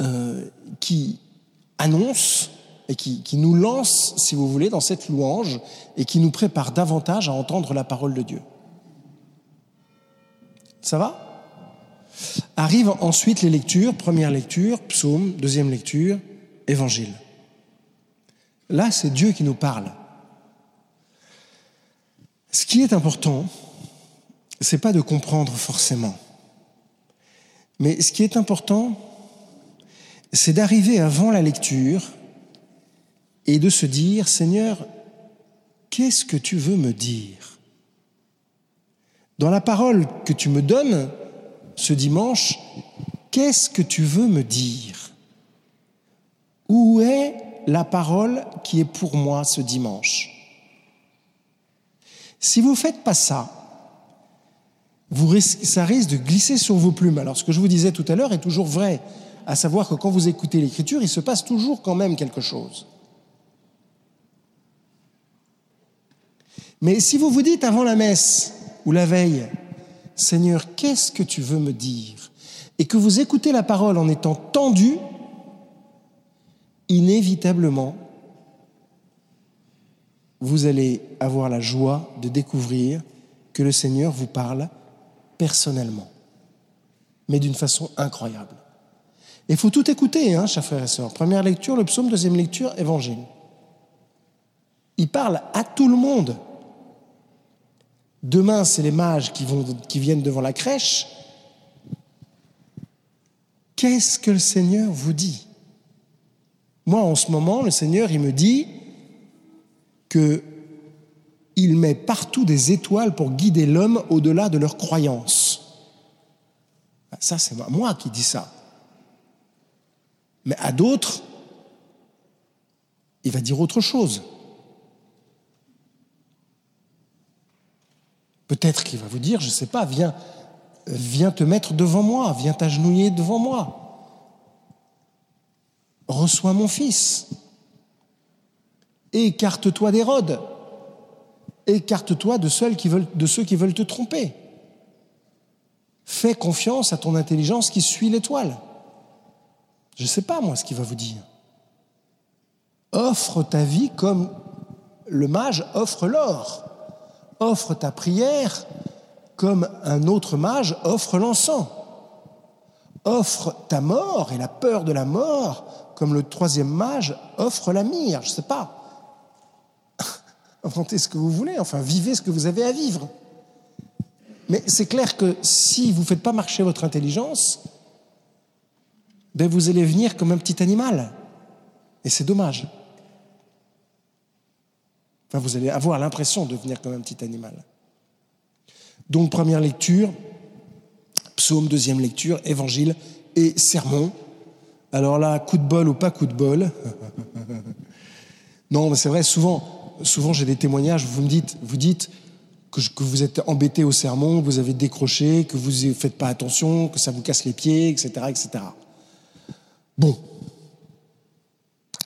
euh, qui annonce et qui, qui, nous lance, si vous voulez, dans cette louange et qui nous prépare davantage à entendre la parole de Dieu. Ça va? Arrivent ensuite les lectures, première lecture, psaume, deuxième lecture, évangile. Là, c'est Dieu qui nous parle. Ce qui est important, c'est pas de comprendre forcément. Mais ce qui est important, c'est d'arriver avant la lecture et de se dire, Seigneur, qu'est-ce que tu veux me dire? Dans la parole que tu me donnes ce dimanche, qu'est-ce que tu veux me dire? Où est la parole qui est pour moi ce dimanche? Si vous ne faites pas ça, ça risque de glisser sur vos plumes. Alors ce que je vous disais tout à l'heure est toujours vrai, à savoir que quand vous écoutez l'écriture, il se passe toujours quand même quelque chose. Mais si vous vous dites avant la messe ou la veille, Seigneur, qu'est-ce que tu veux me dire? Et que vous écoutez la parole en étant tendu, inévitablement, vous allez avoir la joie de découvrir que le Seigneur vous parle personnellement, mais d'une façon incroyable. Il faut tout écouter, hein, chers frères et sœurs. Première lecture, le psaume, deuxième lecture, évangile. Il parle à tout le monde. Demain, c'est les mages qui, viennent devant la crèche. Qu'est-ce que le Seigneur vous dit? Moi, en ce moment, le Seigneur, il me dit que il met partout des étoiles pour guider l'homme au-delà de leurs croyances. Ça, c'est moi qui dis ça. Mais à d'autres, il va dire autre chose. Peut-être qu'il va vous dire, je ne sais pas, viens, viens te mettre devant moi, viens t'agenouiller devant moi. Reçois mon fils. Écarte-toi d'Hérode. Écarte-toi de, ceux qui veulent, te tromper. Fais confiance à ton intelligence qui suit l'étoile. Je ne sais pas, moi, ce qu'il va vous dire. Offre ta vie comme le mage offre l'or. Offre ta prière comme un autre mage offre l'encens. Offre ta mort et la peur de la mort comme le troisième mage offre la mire. Je ne sais pas. Inventez ce que vous voulez, enfin, vivez ce que vous avez à vivre. Mais c'est clair que si vous ne faites pas marcher votre intelligence, ben vous allez venir comme un petit animal. Et c'est dommage. Enfin, vous allez avoir l'impression de venir comme un petit animal. Donc, première lecture, psaume, deuxième lecture, évangile et sermon. Alors là, coup de bol ou pas coup de bol. non, c'est vrai, souvent, souvent j'ai des témoignages, vous me dites, vous dites que, que, vous êtes embêté au sermon, vous avez décroché, que vous ne faites pas attention, que ça vous casse les pieds, etc., etc. Bon,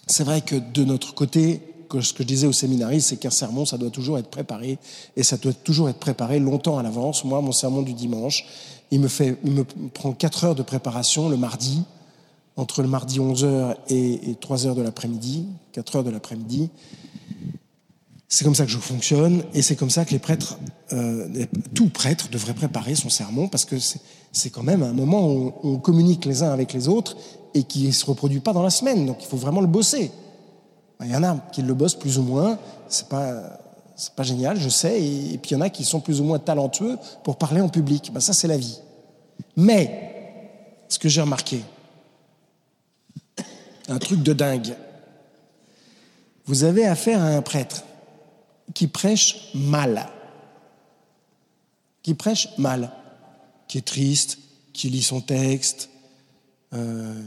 c'est vrai que de notre côté, ce que je disais au séminaristes, c'est qu'un sermon, ça doit toujours être préparé, et ça doit toujours être préparé longtemps à l'avance. Moi, mon sermon du dimanche, il me, fait, il me prend 4 heures de préparation le mardi, entre le mardi 11h et, et 3 heures de l'après-midi, 4 heures de l'après-midi. C'est comme ça que je fonctionne, et c'est comme ça que les prêtres, euh, tout prêtre devrait préparer son sermon, parce que c'est quand même un moment où on communique les uns avec les autres, et qui ne se reproduit pas dans la semaine, donc il faut vraiment le bosser. Il y en a qui le bossent plus ou moins, c'est pas c'est pas génial, je sais, et, puis il y en a qui sont plus ou moins talentueux pour parler en public. Ben ça, c'est la vie. Mais, ce que j'ai remarqué, un truc de dingue, vous avez affaire à un prêtre qui prêche mal, qui prêche mal, qui est triste, qui lit son texte, euh,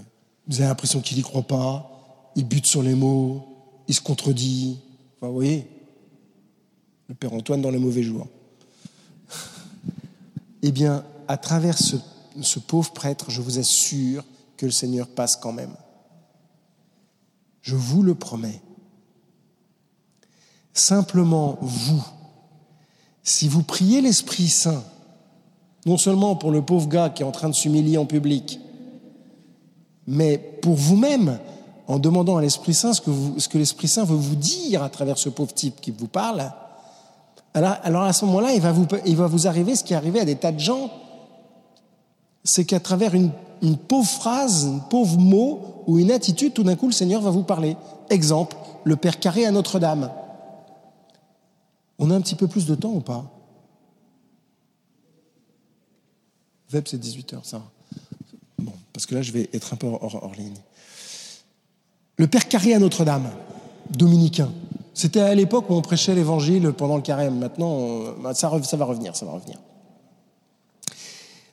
vous avez l'impression qu'il n'y croit pas, il bute sur les mots, il se contredit. Enfin, vous voyez, le Père Antoine dans le mauvais jour. eh bien, à travers ce pauvre prêtre, je vous assure que le Seigneur passe quand même. Je vous le promets. Simplement, vous, si vous priez l'Esprit Saint, non seulement pour le pauvre gars qui est en train de s'humilier en public, mais pour vous-même, en demandant à l'Esprit Saint ce que, l'Esprit Saint veut vous dire à travers ce pauvre type qui vous parle, alors, à ce moment-là, il il va vous arriver ce qui est arrivé à des tas de gens, c'est qu'à travers une, une pauvre phrase, un pauvre mot ou une attitude, tout d'un coup, le Seigneur va vous parler. Exemple, le Père Carré à Notre-Dame. On a un petit peu plus de temps ou pas? Web, c'est 18 heures, ça va. Bon, parce que là, je vais être un peu hors, ligne. Le Père Carré à Notre-Dame, dominicain. C'était à l'époque où on prêchait l'évangile pendant le carême. Maintenant, ça, ça va revenir, ça va revenir.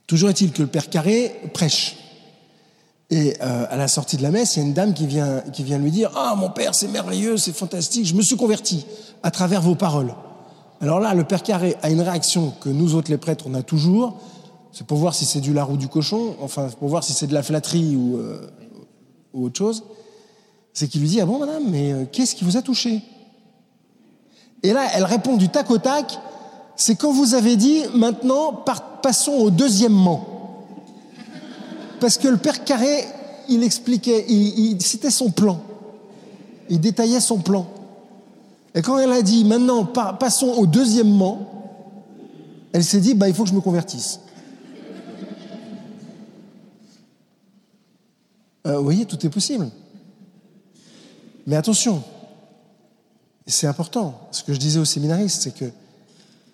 Toujours est-il que le Père Carré prêche. Et euh, à la sortie de la messe, il y a une dame qui vient, qui vient lui dire Ah, mon Père, c'est merveilleux, c'est fantastique, je me suis converti à travers vos paroles. Alors là, le Père Carré a une réaction que nous autres, les prêtres, on a toujours c'est pour voir si c'est du lard ou du cochon, enfin pour voir si c'est de la flatterie ou, euh, ou autre chose. C'est qu'il lui dit Ah bon, madame, mais euh, qu'est-ce qui vous a touché? Et là, elle répond du tac au tac C'est quand vous avez dit Maintenant, passons au deuxièmement. Parce que le père Carré, il expliquait, il, citait son plan. Il détaillait son plan. Et quand elle a dit Maintenant, passons au deuxièmement, elle s'est dit bah, Il faut que je me convertisse. Euh, voyez, tout est possible. Mais attention, c'est important. Ce que je disais aux séminaristes, c'est que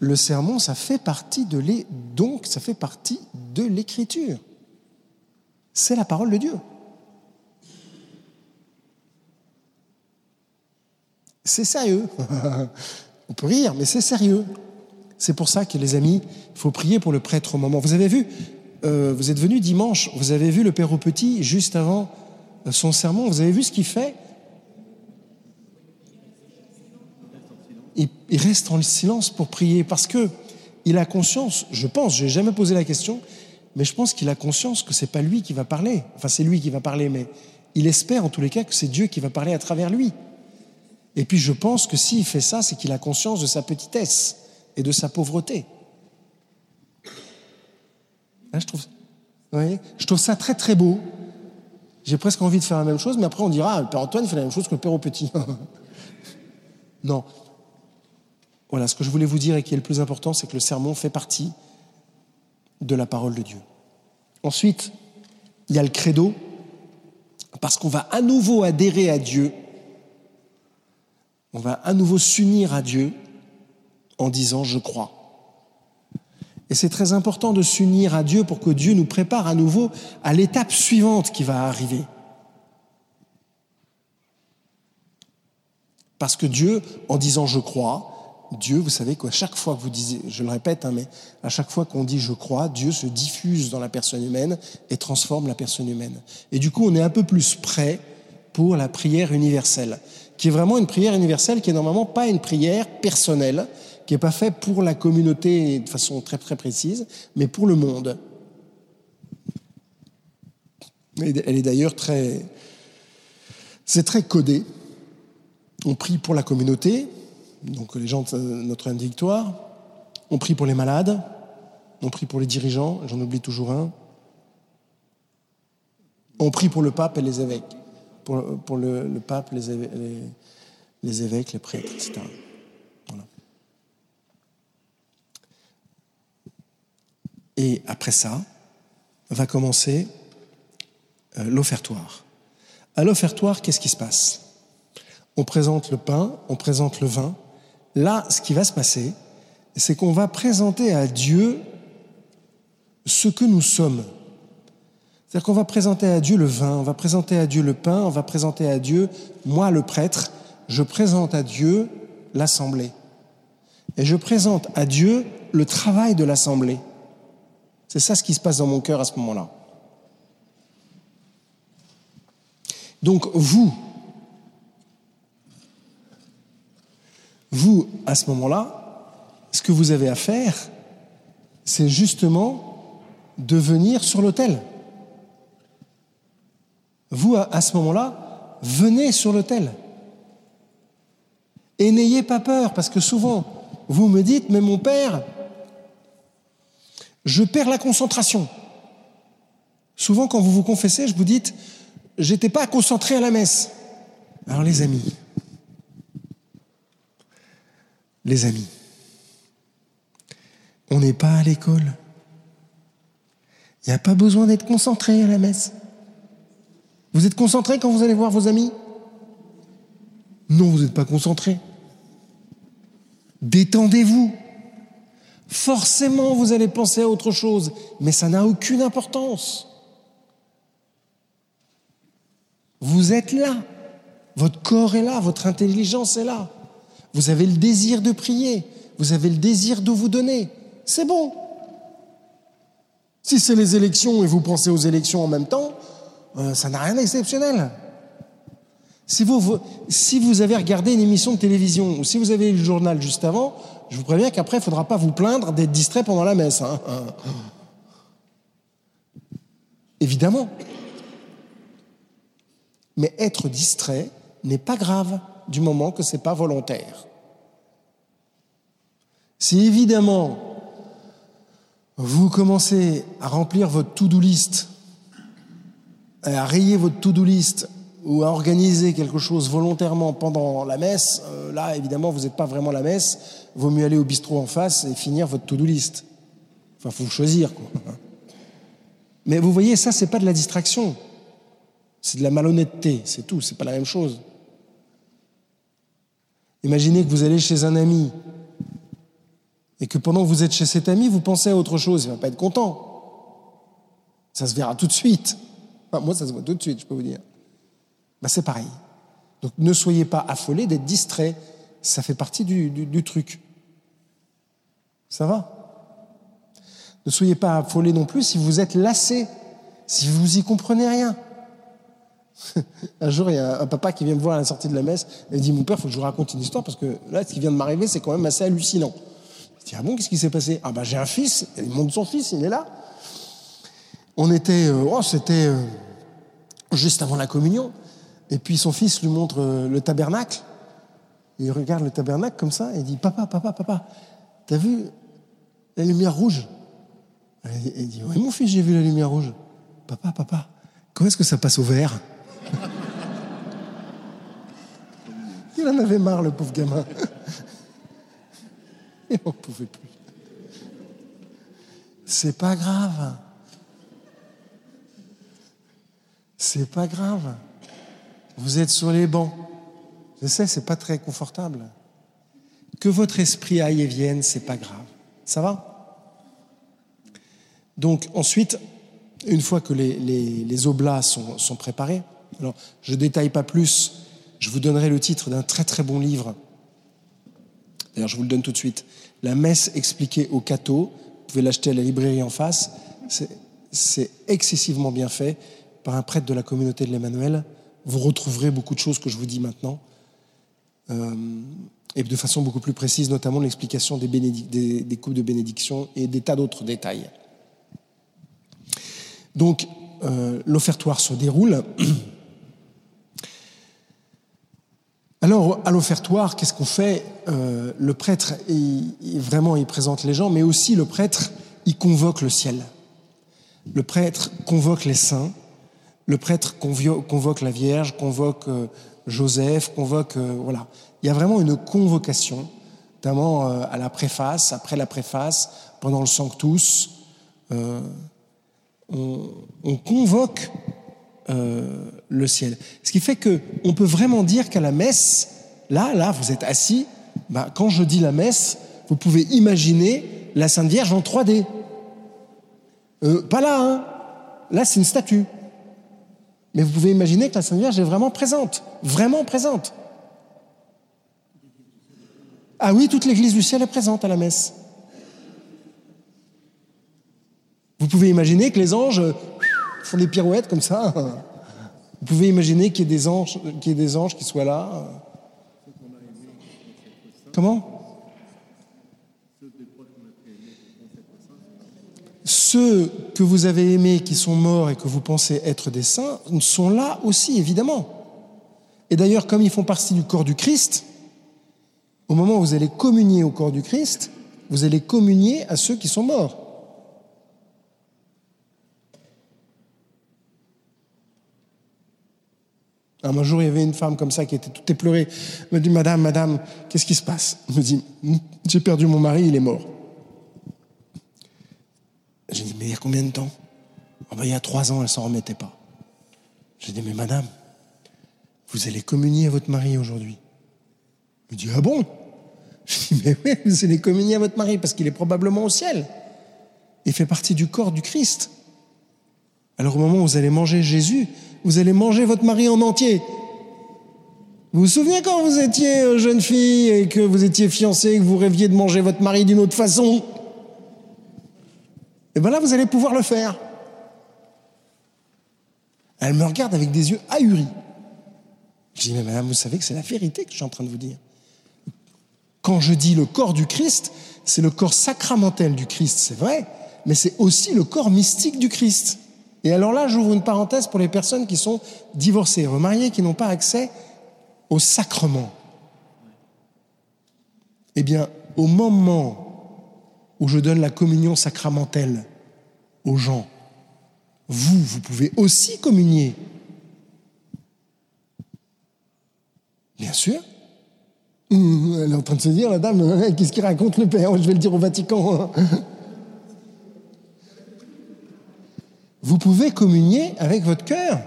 le sermon, ça fait partie de donc ça fait partie de l'écriture. C'est la parole de Dieu. C'est sérieux. On peut rire, mais c'est sérieux. C'est pour ça que les amis, il faut prier pour le prêtre au moment. Vous avez vu, euh, vous êtes venu dimanche, vous avez vu le Père au Petit juste avant euh, son sermon, vous avez vu ce qu'il fait? Il, reste en silence pour prier parce que il a conscience, je pense, je n'ai jamais posé la question, mais je pense qu'il a conscience que c'est pas lui qui va parler. Enfin, c'est lui qui va parler, mais il espère en tous les cas que c'est Dieu qui va parler à travers lui. Et puis je pense que s'il fait ça, c'est qu'il a conscience de sa petitesse et de sa pauvreté. Hein, je, trouve, ouais, je trouve ça très très beau. J'ai presque envie de faire la même chose, mais après on dira, ah, le Père Antoine fait la même chose que le Père au petit. non. Voilà, ce que je voulais vous dire et qui est le plus important, c'est que le sermon fait partie de la parole de Dieu. Ensuite, il y a le credo, parce qu'on va à nouveau adhérer à Dieu, on va à nouveau s'unir à Dieu en disant je crois. Et c'est très important de s'unir à Dieu pour que Dieu nous prépare à nouveau à l'étape suivante qui va arriver. Parce que Dieu, en disant je crois, Dieu, vous savez qu'à chaque fois que vous disiez, je le répète, hein, mais à chaque fois qu'on dit je crois, Dieu se diffuse dans la personne humaine et transforme la personne humaine. Et du coup, on est un peu plus prêt pour la prière universelle, qui est vraiment une prière universelle qui est normalement pas une prière personnelle, qui n'est pas faite pour la communauté de façon très très précise, mais pour le monde. Elle est d'ailleurs très... C'est très codé. On prie pour la communauté, donc les gens de Notre-Dame de Victoire. On prie pour les malades. On prie pour les dirigeants. J'en oublie toujours un. On prie pour le pape et les évêques. Pour, le, pape, les évêques, les, prêtres, etc. Et après ça, va commencer euh, l'offertoire. À l'offertoire, qu'est-ce qui se passe? On présente le pain, on présente le vin, Là, ce qui va se passer, c'est qu'on va présenter à Dieu ce que nous sommes. C'est-à-dire qu'on va présenter à Dieu le vin, on va présenter à Dieu le pain, on va présenter à Dieu, moi le prêtre, je présente à Dieu l'assemblée. Et je présente à Dieu le travail de l'assemblée. C'est ça ce qui se passe dans mon cœur à ce moment-là. Donc vous, Vous, à ce moment-là, ce que vous avez à faire, c'est justement de venir sur l'autel. Vous, à ce moment-là, venez sur l'autel. Et n'ayez pas peur, parce que souvent, vous me dites, mais mon père, je perds la concentration. Souvent, quand vous vous confessez, je vous dites, j'étais pas concentré à la messe. Alors, les amis, les amis, on n'est pas à l'école. Il n'y a pas besoin d'être concentré à la messe. Vous êtes concentré quand vous allez voir vos amis? Non, vous n'êtes pas concentré. Détendez-vous. Forcément, vous allez penser à autre chose, mais ça n'a aucune importance. Vous êtes là. Votre corps est là, votre intelligence est là. Vous avez le désir de prier, vous avez le désir de vous donner. C'est bon. Si c'est les élections et vous pensez aux élections en même temps, euh, ça n'a rien d'exceptionnel. Si vous, si vous avez regardé une émission de télévision ou si vous avez lu le journal juste avant, je vous préviens qu'après, il ne faudra pas vous plaindre d'être distrait pendant la messe. Hein. Évidemment. Mais être distrait n'est pas grave du moment que ce n'est pas volontaire. Si évidemment vous commencez à remplir votre to-do list, à rayer votre to-do list ou à organiser quelque chose volontairement pendant la messe, euh, là évidemment vous n'êtes pas vraiment la messe, vaut mieux aller au bistrot en face et finir votre to-do list. Enfin, faut choisir. Mais vous voyez, ça c'est pas de la distraction, c'est de la malhonnêteté, c'est tout, c'est pas la même chose. Imaginez que vous allez chez un ami et que pendant que vous êtes chez cet ami, vous pensez à autre chose, il ne va pas être content. Ça se verra tout de suite. moi, ça se voit tout de suite, je peux vous dire. Ben, c'est pareil. Donc ne soyez pas affolés d'être distraits. Ça fait partie du, truc. Ça va? Ne soyez pas affolés non plus si vous êtes lassés, si vous y comprenez rien. Un jour, il y a un papa qui vient me voir à la sortie de la messe et dit Mon père, il faut que je vous raconte une histoire parce que là, ce qui vient de m'arriver, c'est quand même assez hallucinant. Je dis Ah bon, qu'est-ce qui s'est passé? Ah ben, j'ai un fils, il montre son fils, il est là. On était, euh, oh, c'était euh, juste avant la communion. Et puis son fils lui montre euh, le tabernacle. il regarde le tabernacle comme ça et il dit Papa, papa, papa, t'as vu la lumière rouge? Il dit Oui, mon fils, j'ai vu la lumière rouge. Papa, papa, comment est-ce que ça passe au vert? Il en avait marre, le pauvre gamin. Et on ne pouvait plus. C'est pas grave. C'est pas grave. Vous êtes sur les bancs. Je sais, c'est pas très confortable. Que votre esprit aille et vienne, c'est pas grave. Ça va? Donc ensuite, une fois que les, les, oblats sont, sont, préparés, alors je détaille pas plus, je vous donnerai le titre d'un très très bon livre. D'ailleurs, je vous le donne tout de suite. La messe expliquée au cateau. Vous pouvez l'acheter à la librairie en face. C'est excessivement bien fait par un prêtre de la communauté de l'Emmanuel. Vous retrouverez beaucoup de choses que je vous dis maintenant. Euh, et de façon beaucoup plus précise, notamment l'explication des, des, des coupes de bénédiction et des tas d'autres détails. Donc, euh, l'offertoire se déroule. Alors, à l'offertoire, qu'est-ce qu'on fait? Euh, Le prêtre, il, vraiment, il présente les gens, mais aussi le prêtre, il convoque le ciel. Le prêtre convoque les saints. Le prêtre convoque la Vierge, convoque euh, Joseph, convoque... Euh, voilà. Il y a vraiment une convocation, notamment à la préface, après la préface, pendant le Sanctus. On, convoque euh, le ciel. Ce qui fait qu'on peut vraiment dire qu'à la messe, là, là, vous êtes assis, bah, quand je dis la messe, vous pouvez imaginer la Sainte Vierge en 3D. Euh, pas là, hein. Là, c'est une statue. Mais vous pouvez imaginer que la Sainte Vierge est vraiment présente, vraiment présente. Ah oui, toute l'Église du ciel est présente à la messe. Vous pouvez imaginer que les anges font des pirouettes comme ça. Vous pouvez imaginer qu'il y ait qu'il y ait des anges qui soient là. Comment? Ceux que vous avez aimés, qui sont morts et que vous pensez être des saints, sont là aussi, évidemment. Et d'ailleurs, comme ils font partie du corps du Christ, au moment où vous allez communier au corps du Christ, vous allez communier à ceux qui sont morts. Un jour, il y avait une femme comme ça qui était toute éplorée. Elle me dit, Madame, Madame, qu'est-ce qui se passe? Elle me dit, j'ai perdu mon mari, il est mort. J'ai dit, mais il y a combien de temps? Oh Il y a trois ans, elle s'en remettait pas. J'ai dit, mais Madame, vous allez communier à votre mari aujourd'hui. Elle me dit, ah bon? Je dis, mais oui, vous allez communier à votre mari parce qu'il est probablement au ciel. Il fait partie du corps du Christ. Alors au moment où vous allez manger Jésus, vous allez manger votre mari en entier. Vous vous souvenez quand vous étiez jeune fille et que vous étiez fiancée et que vous rêviez de manger votre mari d'une autre façon? Et bien là, vous allez pouvoir le faire. Elle me regarde avec des yeux ahuris. Je dis, mais madame, vous savez que c'est la vérité que je suis en train de vous dire. Quand je dis le corps du Christ, c'est le corps sacramentel du Christ, c'est vrai, mais c'est aussi le corps mystique du Christ. Et alors là, j'ouvre une parenthèse pour les personnes qui sont divorcées, remariées, qui n'ont pas accès au sacrement. Eh bien, au moment où je donne la communion sacramentelle aux gens, vous, vous pouvez aussi communier. Bien sûr. Elle est en train de se dire, la dame, qu'est-ce qu'il raconte le père? Je vais le dire au Vatican. Vous pouvez communier avec votre cœur.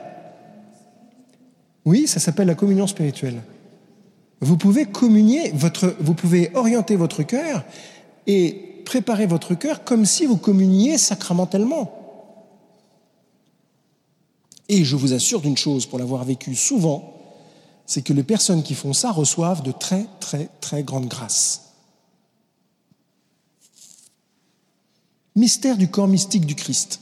Oui, ça s'appelle la communion spirituelle. Vous pouvez communier, vous pouvez orienter votre cœur et préparer votre cœur comme si vous communiez sacramentellement. Et je vous assure d'une chose, pour l'avoir vécu souvent, c'est que les personnes qui font ça reçoivent de très, très, très grandes grâces. Mystère du corps mystique du Christ.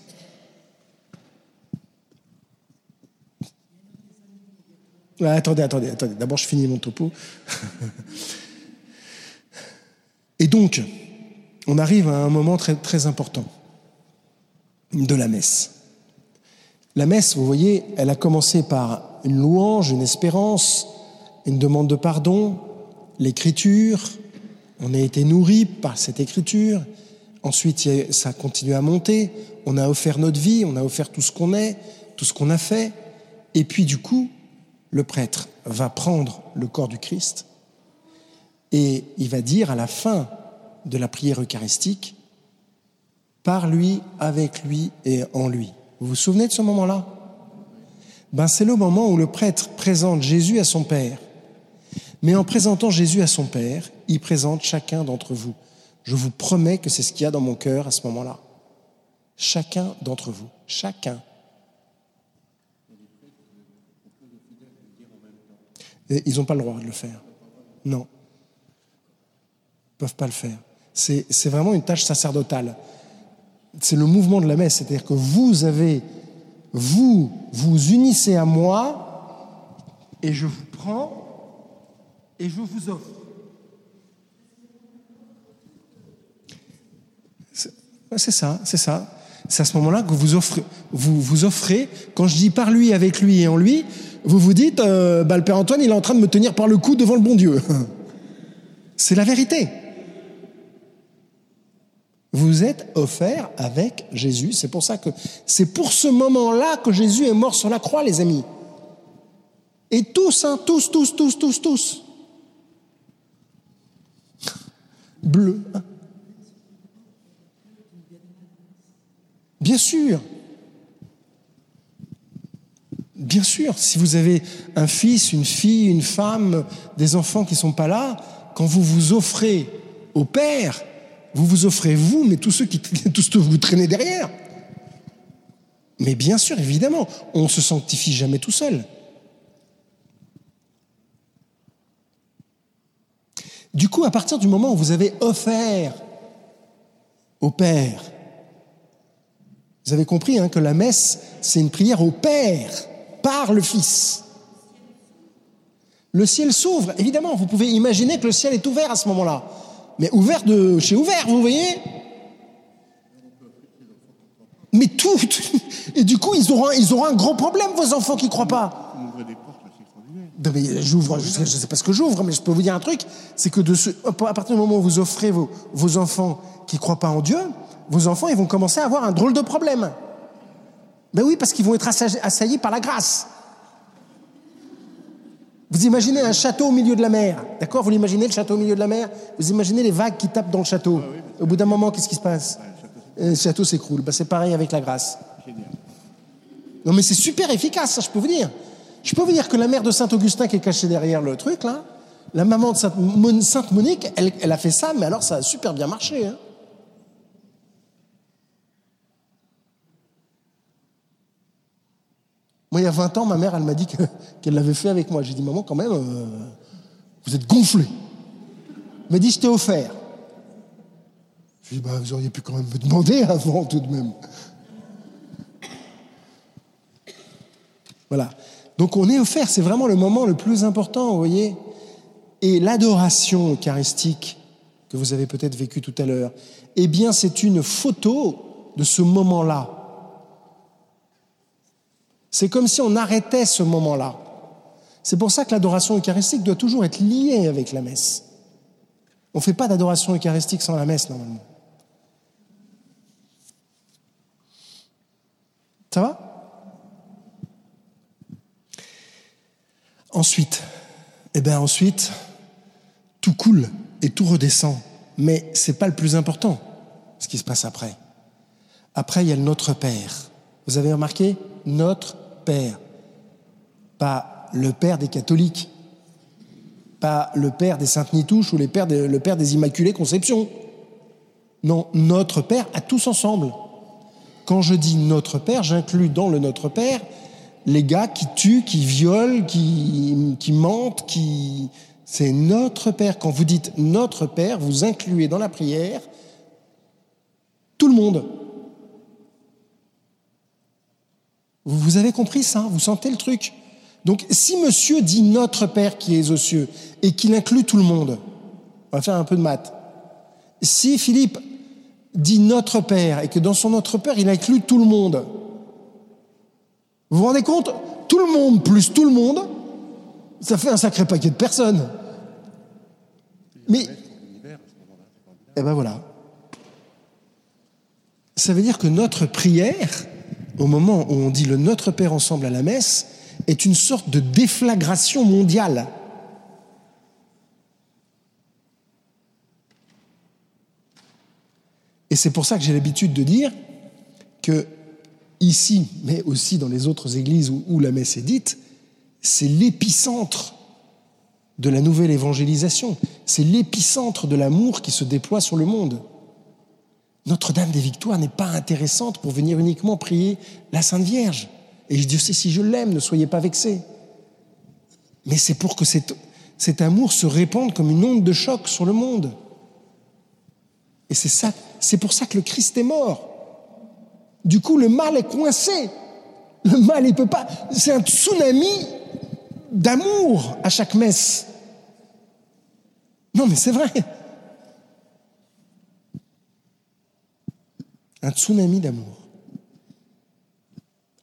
Attendez, attendez, attendez. D'abord, je finis mon topo. Et donc, on arrive à un moment très, très important de la messe. La messe, vous voyez, elle a commencé par une louange, une espérance, une demande de pardon, l'écriture. On a été nourri par cette écriture. Ensuite, ça a continué à monter. On a offert notre vie, on a offert tout ce qu'on est, tout ce qu'on a fait. Et puis, du coup, le prêtre va prendre le corps du Christ et il va dire à la fin de la prière eucharistique, par lui, avec lui et en lui. Vous vous souvenez de ce moment-là? Ben, C'est le moment où le prêtre présente Jésus à son Père. Mais en présentant Jésus à son Père, il présente chacun d'entre vous. Je vous promets que c'est ce qu'il y a dans mon cœur à ce moment-là. Chacun d'entre vous. Chacun. Ils n'ont pas le droit de le faire. Non. Ils ne peuvent pas le faire. C'est vraiment une tâche sacerdotale. C'est le mouvement de la messe. C'est-à-dire que vous avez, vous, vous unissez à moi et je vous prends et je vous offre. C'est ça, c'est ça. C'est à ce moment-là que vous offrez, vous, vous offrez, quand je dis par lui, avec lui et en lui, vous vous dites, euh, bah, le Père Antoine, il est en train de me tenir par le cou devant le bon Dieu. C'est la vérité. Vous êtes offert avec Jésus. C'est pour ça que c'est pour ce moment-là que Jésus est mort sur la croix, les amis. Et tous, hein, tous, tous, tous, tous, tous. Bleu. hein. Bien sûr. Bien sûr, si vous avez un fils, une fille, une femme, des enfants qui ne sont pas là, quand vous vous offrez au Père, vous vous offrez vous, mais tous ceux qui tous ceux que vous traînez derrière. Mais bien sûr, évidemment, on ne se sanctifie jamais tout seul. Du coup, à partir du moment où vous avez offert au Père, vous avez compris hein, que la messe, c'est une prière au Père par le Fils. Le ciel s'ouvre, évidemment, vous pouvez imaginer que le ciel est ouvert à ce moment-là. Mais ouvert de chez ouvert, vous voyez? Mais tout, Et du coup, ils auront, ils auront un gros problème, vos enfants qui ne croient pas. J'ouvre, je ne sais pas ce que j'ouvre, mais je peux vous dire un truc, c'est que de ce, à partir du moment où vous offrez vos, vos enfants qui ne croient pas en Dieu, vos enfants, ils vont commencer à avoir un drôle de problème. Ben oui, parce qu'ils vont être assa- assaillis par la grâce. Vous imaginez un château au milieu de la mer, d'accord? Vous l'imaginez, le château au milieu de la mer? Vous imaginez les vagues qui tapent dans le château. Au bout d'un moment, qu'est-ce qui se passe? Euh, Le château s'écroule. Ben, c'est pareil avec la grâce. Non, mais c'est super efficace, ça, je peux vous dire. Je peux vous dire que la mère de Saint-Augustin qui est cachée derrière le truc, là, la maman de Sainte, Mon- Sainte Monique, elle, elle a fait ça, mais alors ça a super bien marché. hein. Moi, il y a 20 ans, ma mère, elle m'a dit que- qu'elle l'avait fait avec moi. J'ai dit, maman, quand même, euh, vous êtes gonflé. Elle m'a dit, je t'ai offert. Je lui ai dit, bah, vous auriez pu quand même me demander avant, tout de même. Voilà. Donc on est offert, c'est vraiment le moment le plus important, vous voyez. Et l'adoration eucharistique que vous avez peut-être vécu tout à l'heure, eh bien c'est une photo de ce moment-là. C'est comme si on arrêtait ce moment-là. C'est pour ça que l'adoration eucharistique doit toujours être liée avec la messe. On ne fait pas d'adoration eucharistique sans la messe normalement. Ça va? Ensuite, eh bien ensuite, tout coule et tout redescend. Mais c'est pas le plus important, ce qui se passe après. Après, il y a le Notre Père. Vous avez remarqué? Notre Père. Pas le Père des catholiques. Pas le Père des Saintes Nitouches ou le Père des Immaculées Conceptions. Non, Notre Père à tous ensemble. Quand je dis Notre Père, j'inclus dans le Notre Père les gars qui tuent, qui violent, qui, qui mentent, qui... C'est notre Père. Quand vous dites notre Père, vous incluez dans la prière tout le monde. Vous, avez compris ça Vous sentez le truc Donc si monsieur dit notre Père qui est aux cieux et qu'il inclut tout le monde, on va faire un peu de maths. Si Philippe dit notre Père et que dans son notre Père il inclut tout le monde, vous vous rendez compte? Tout le monde plus tout le monde, ça fait un sacré paquet de personnes. Mais. Eh ben voilà. Ça veut dire que notre prière, au moment où on dit le Notre Père ensemble à la messe, est une sorte de déflagration mondiale. Et c'est pour ça que j'ai l'habitude de dire que ici, mais aussi dans les autres églises où, où la messe est dite, c'est l'épicentre de la nouvelle évangélisation, c'est l'épicentre de l'amour qui se déploie sur le monde. Notre-Dame des Victoires n'est pas intéressante pour venir uniquement prier la Sainte Vierge. Et Dieu sait si je l'aime, ne soyez pas vexés. Mais c'est pour que cet, amour se répande comme une onde de choc sur le monde. Et c'est pour ça que le Christ est mort. Du coup, le mal est coincé. Le mal, il peut pas. C'est un tsunami d'amour à chaque messe. Non, mais c'est vrai. Un tsunami d'amour.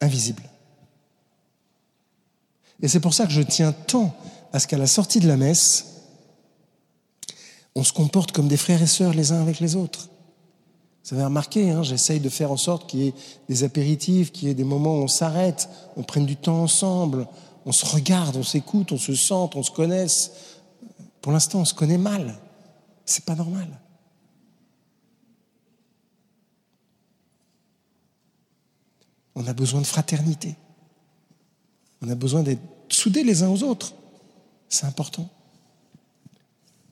Invisible. Et c'est pour ça que je tiens tant à ce qu'à la sortie de la messe, on se comporte comme des frères et sœurs les uns avec les autres. Vous avez remarqué, hein, j'essaye de faire en sorte qu'il y ait des apéritifs, qu'il y ait des moments où on s'arrête, on prenne du temps ensemble, on se regarde, on s'écoute, on se sente, on se connaisse. Pour l'instant, on se connaît mal. C'est pas normal. On a besoin de fraternité. On a besoin d'être soudés les uns aux autres. C'est important.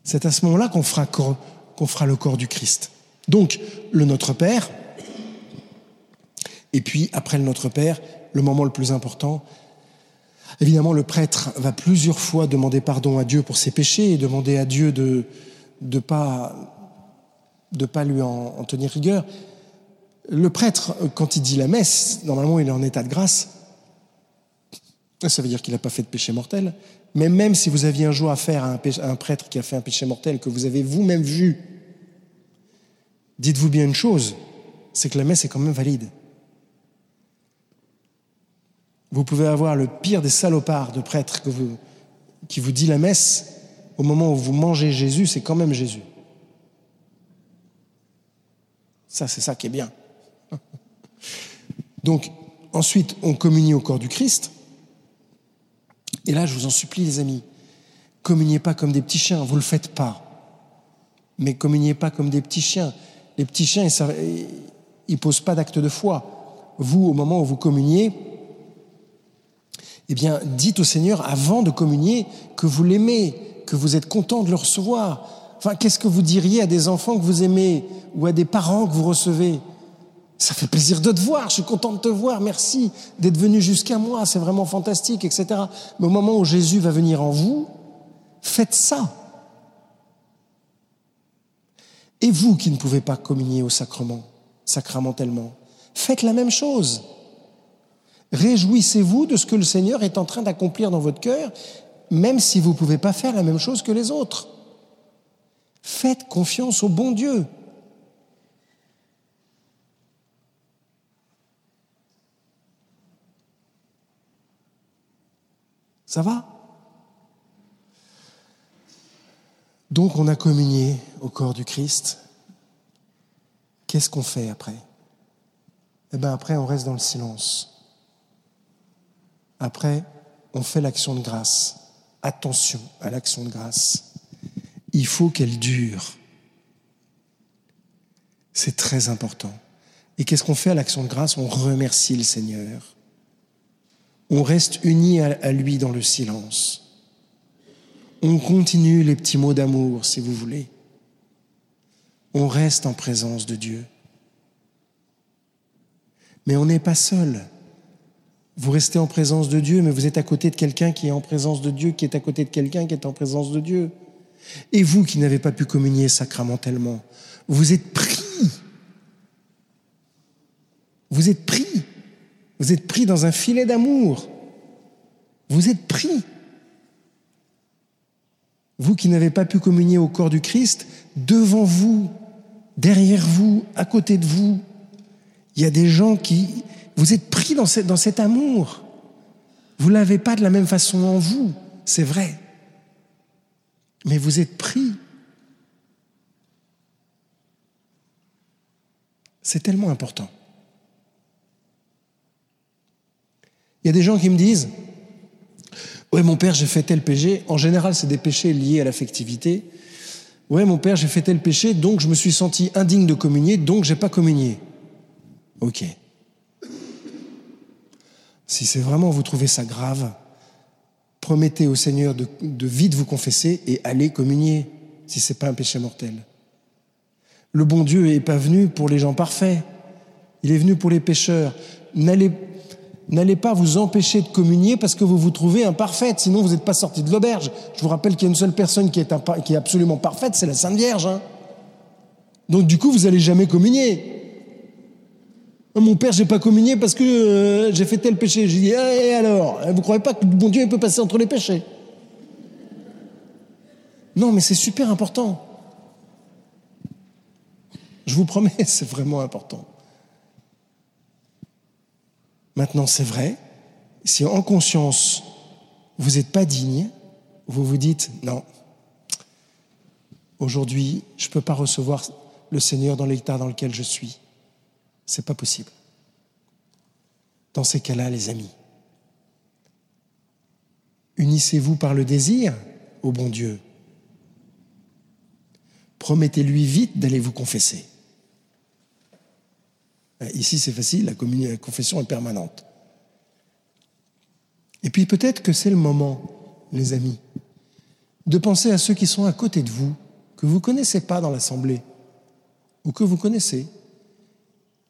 C'est à ce moment-là qu'on fera, le corps du Christ. Donc, le Notre Père, et puis après le Notre Père, le moment le plus important, évidemment, le prêtre va plusieurs fois demander pardon à Dieu pour ses péchés et demander à Dieu de ne pas, lui en tenir rigueur. Le prêtre, quand il dit la messe, normalement, il est en état de grâce. Ça veut dire qu'il n'a pas fait de péché mortel. Mais même si vous aviez un jour affaire à un, un prêtre qui a fait un péché mortel que vous avez vous-même vu, dites-vous bien une chose, c'est que la messe est quand même valide. Vous pouvez avoir le pire des salopards de prêtres qui vous dit la messe, au moment où vous mangez Jésus, c'est quand même Jésus. Ça, c'est ça qui est bien. Donc, ensuite, on communie au corps du Christ. Et là, je vous en supplie, les amis, communiez pas comme des petits chiens, vous ne le faites pas. Mais communiez pas comme des petits chiens. Les petits chiens, ils ne posent pas d'acte de foi. Vous, au moment où vous communiez, eh bien, dites au Seigneur, avant de communier, que vous l'aimez, que vous êtes content de le recevoir. Qu'est-ce que vous diriez à des enfants que vous aimez ou à des parents que vous recevez? Ça fait plaisir de te voir, je suis content de te voir, merci d'être venu jusqu'à moi, c'est vraiment fantastique, etc. Mais au moment où Jésus va venir en vous, faites ça. Et vous qui ne pouvez pas communier au sacrement, sacramentellement, faites la même chose. Réjouissez-vous de ce que le Seigneur est en train d'accomplir dans votre cœur, même si vous ne pouvez pas faire la même chose que les autres. Faites confiance au bon Dieu. Ça va? Donc on a communié au corps du Christ. Qu'est-ce qu'on fait après? Eh bien après on reste dans le silence. Après on fait l'action de grâce. Attention à l'action de grâce. Il faut qu'elle dure. C'est très important. Et qu'est-ce qu'on fait à l'action de grâce? On remercie le Seigneur on reste unis à, lui dans le silence. On continue les petits mots d'amour, si vous voulez. On reste en présence de Dieu. Mais on n'est pas seul. Vous restez en présence de Dieu, mais vous êtes à côté de quelqu'un qui est en présence de Dieu, qui est à côté de quelqu'un qui est en présence de Dieu. Et vous qui n'avez pas pu communier sacramentellement, vous êtes pris. Vous êtes pris vous êtes pris dans un filet d'amour. Vous êtes pris. Vous qui n'avez pas pu communier au corps du Christ, devant vous, derrière vous, à côté de vous, il y a des gens qui... Vous êtes pris dans, cet amour. Vous ne l'avez pas de la même façon en vous, c'est vrai. Mais vous êtes pris. C'est tellement important. Il y a des gens qui me disent Ouais, mon père, j'ai fait tel péché. En général, c'est des péchés liés à l'affectivité. Ouais, mon père, j'ai fait tel péché, donc je me suis senti indigne de communier, donc j'ai pas communié. Ok. Si c'est vraiment vous trouvez ça grave, promettez au Seigneur de, vite vous confesser et allez communier, si c'est pas un péché mortel. Le bon Dieu n'est pas venu pour les gens parfaits. Il est venu pour les pécheurs. N'allez N'allez pas vous empêcher de communier parce que vous vous trouvez imparfaite, sinon vous n'êtes pas sorti de l'auberge. Je vous rappelle qu'il y a une seule personne qui est, absolument parfaite, c'est la Sainte Vierge. Hein. Donc du coup, vous n'allez jamais communier. Oh, mon père, j'ai pas communié parce que euh, j'ai fait tel péché. J'ai dit, eh, et alors? Vous croyez pas que bon Dieu peut passer entre les péchés? Non, mais c'est super important. Je vous promets, c'est vraiment important. Maintenant, c'est vrai, si en conscience, vous n'êtes pas digne, vous vous dites, non, aujourd'hui, je ne peux pas recevoir le Seigneur dans l'état dans lequel je suis. C'est pas possible. Dans ces cas-là, les amis, unissez-vous par le désir au bon Dieu. Promettez-lui vite d'aller vous confesser. Euh, ici, c'est facile, la, confession est permanente. Et puis peut-être que c'est le moment, les amis, de penser à ceux qui sont à côté de vous, que vous ne connaissez pas dans l'Assemblée, ou que vous connaissez,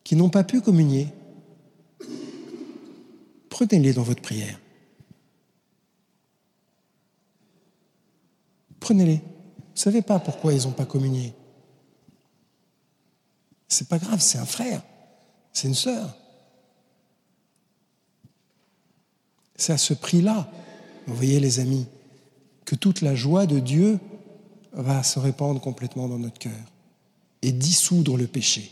qui n'ont pas pu communier. Prenez-les dans votre prière. Prenez-les. Vous ne savez pas pourquoi ils n'ont pas communié. C'est pas grave, c'est un frère. C'est une sœur. C'est à ce prix-là, vous voyez les amis, que toute la joie de Dieu va se répandre complètement dans notre cœur et dissoudre le péché.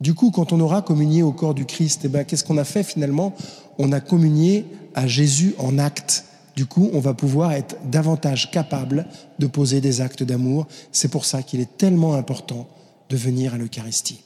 Du coup, quand on aura communié au corps du Christ, eh ben, qu'est-ce qu'on a fait finalement? On a communié à Jésus en acte. Du coup, on va pouvoir être davantage capable de poser des actes d'amour. C'est pour ça qu'il est tellement important de venir à l'Eucharistie.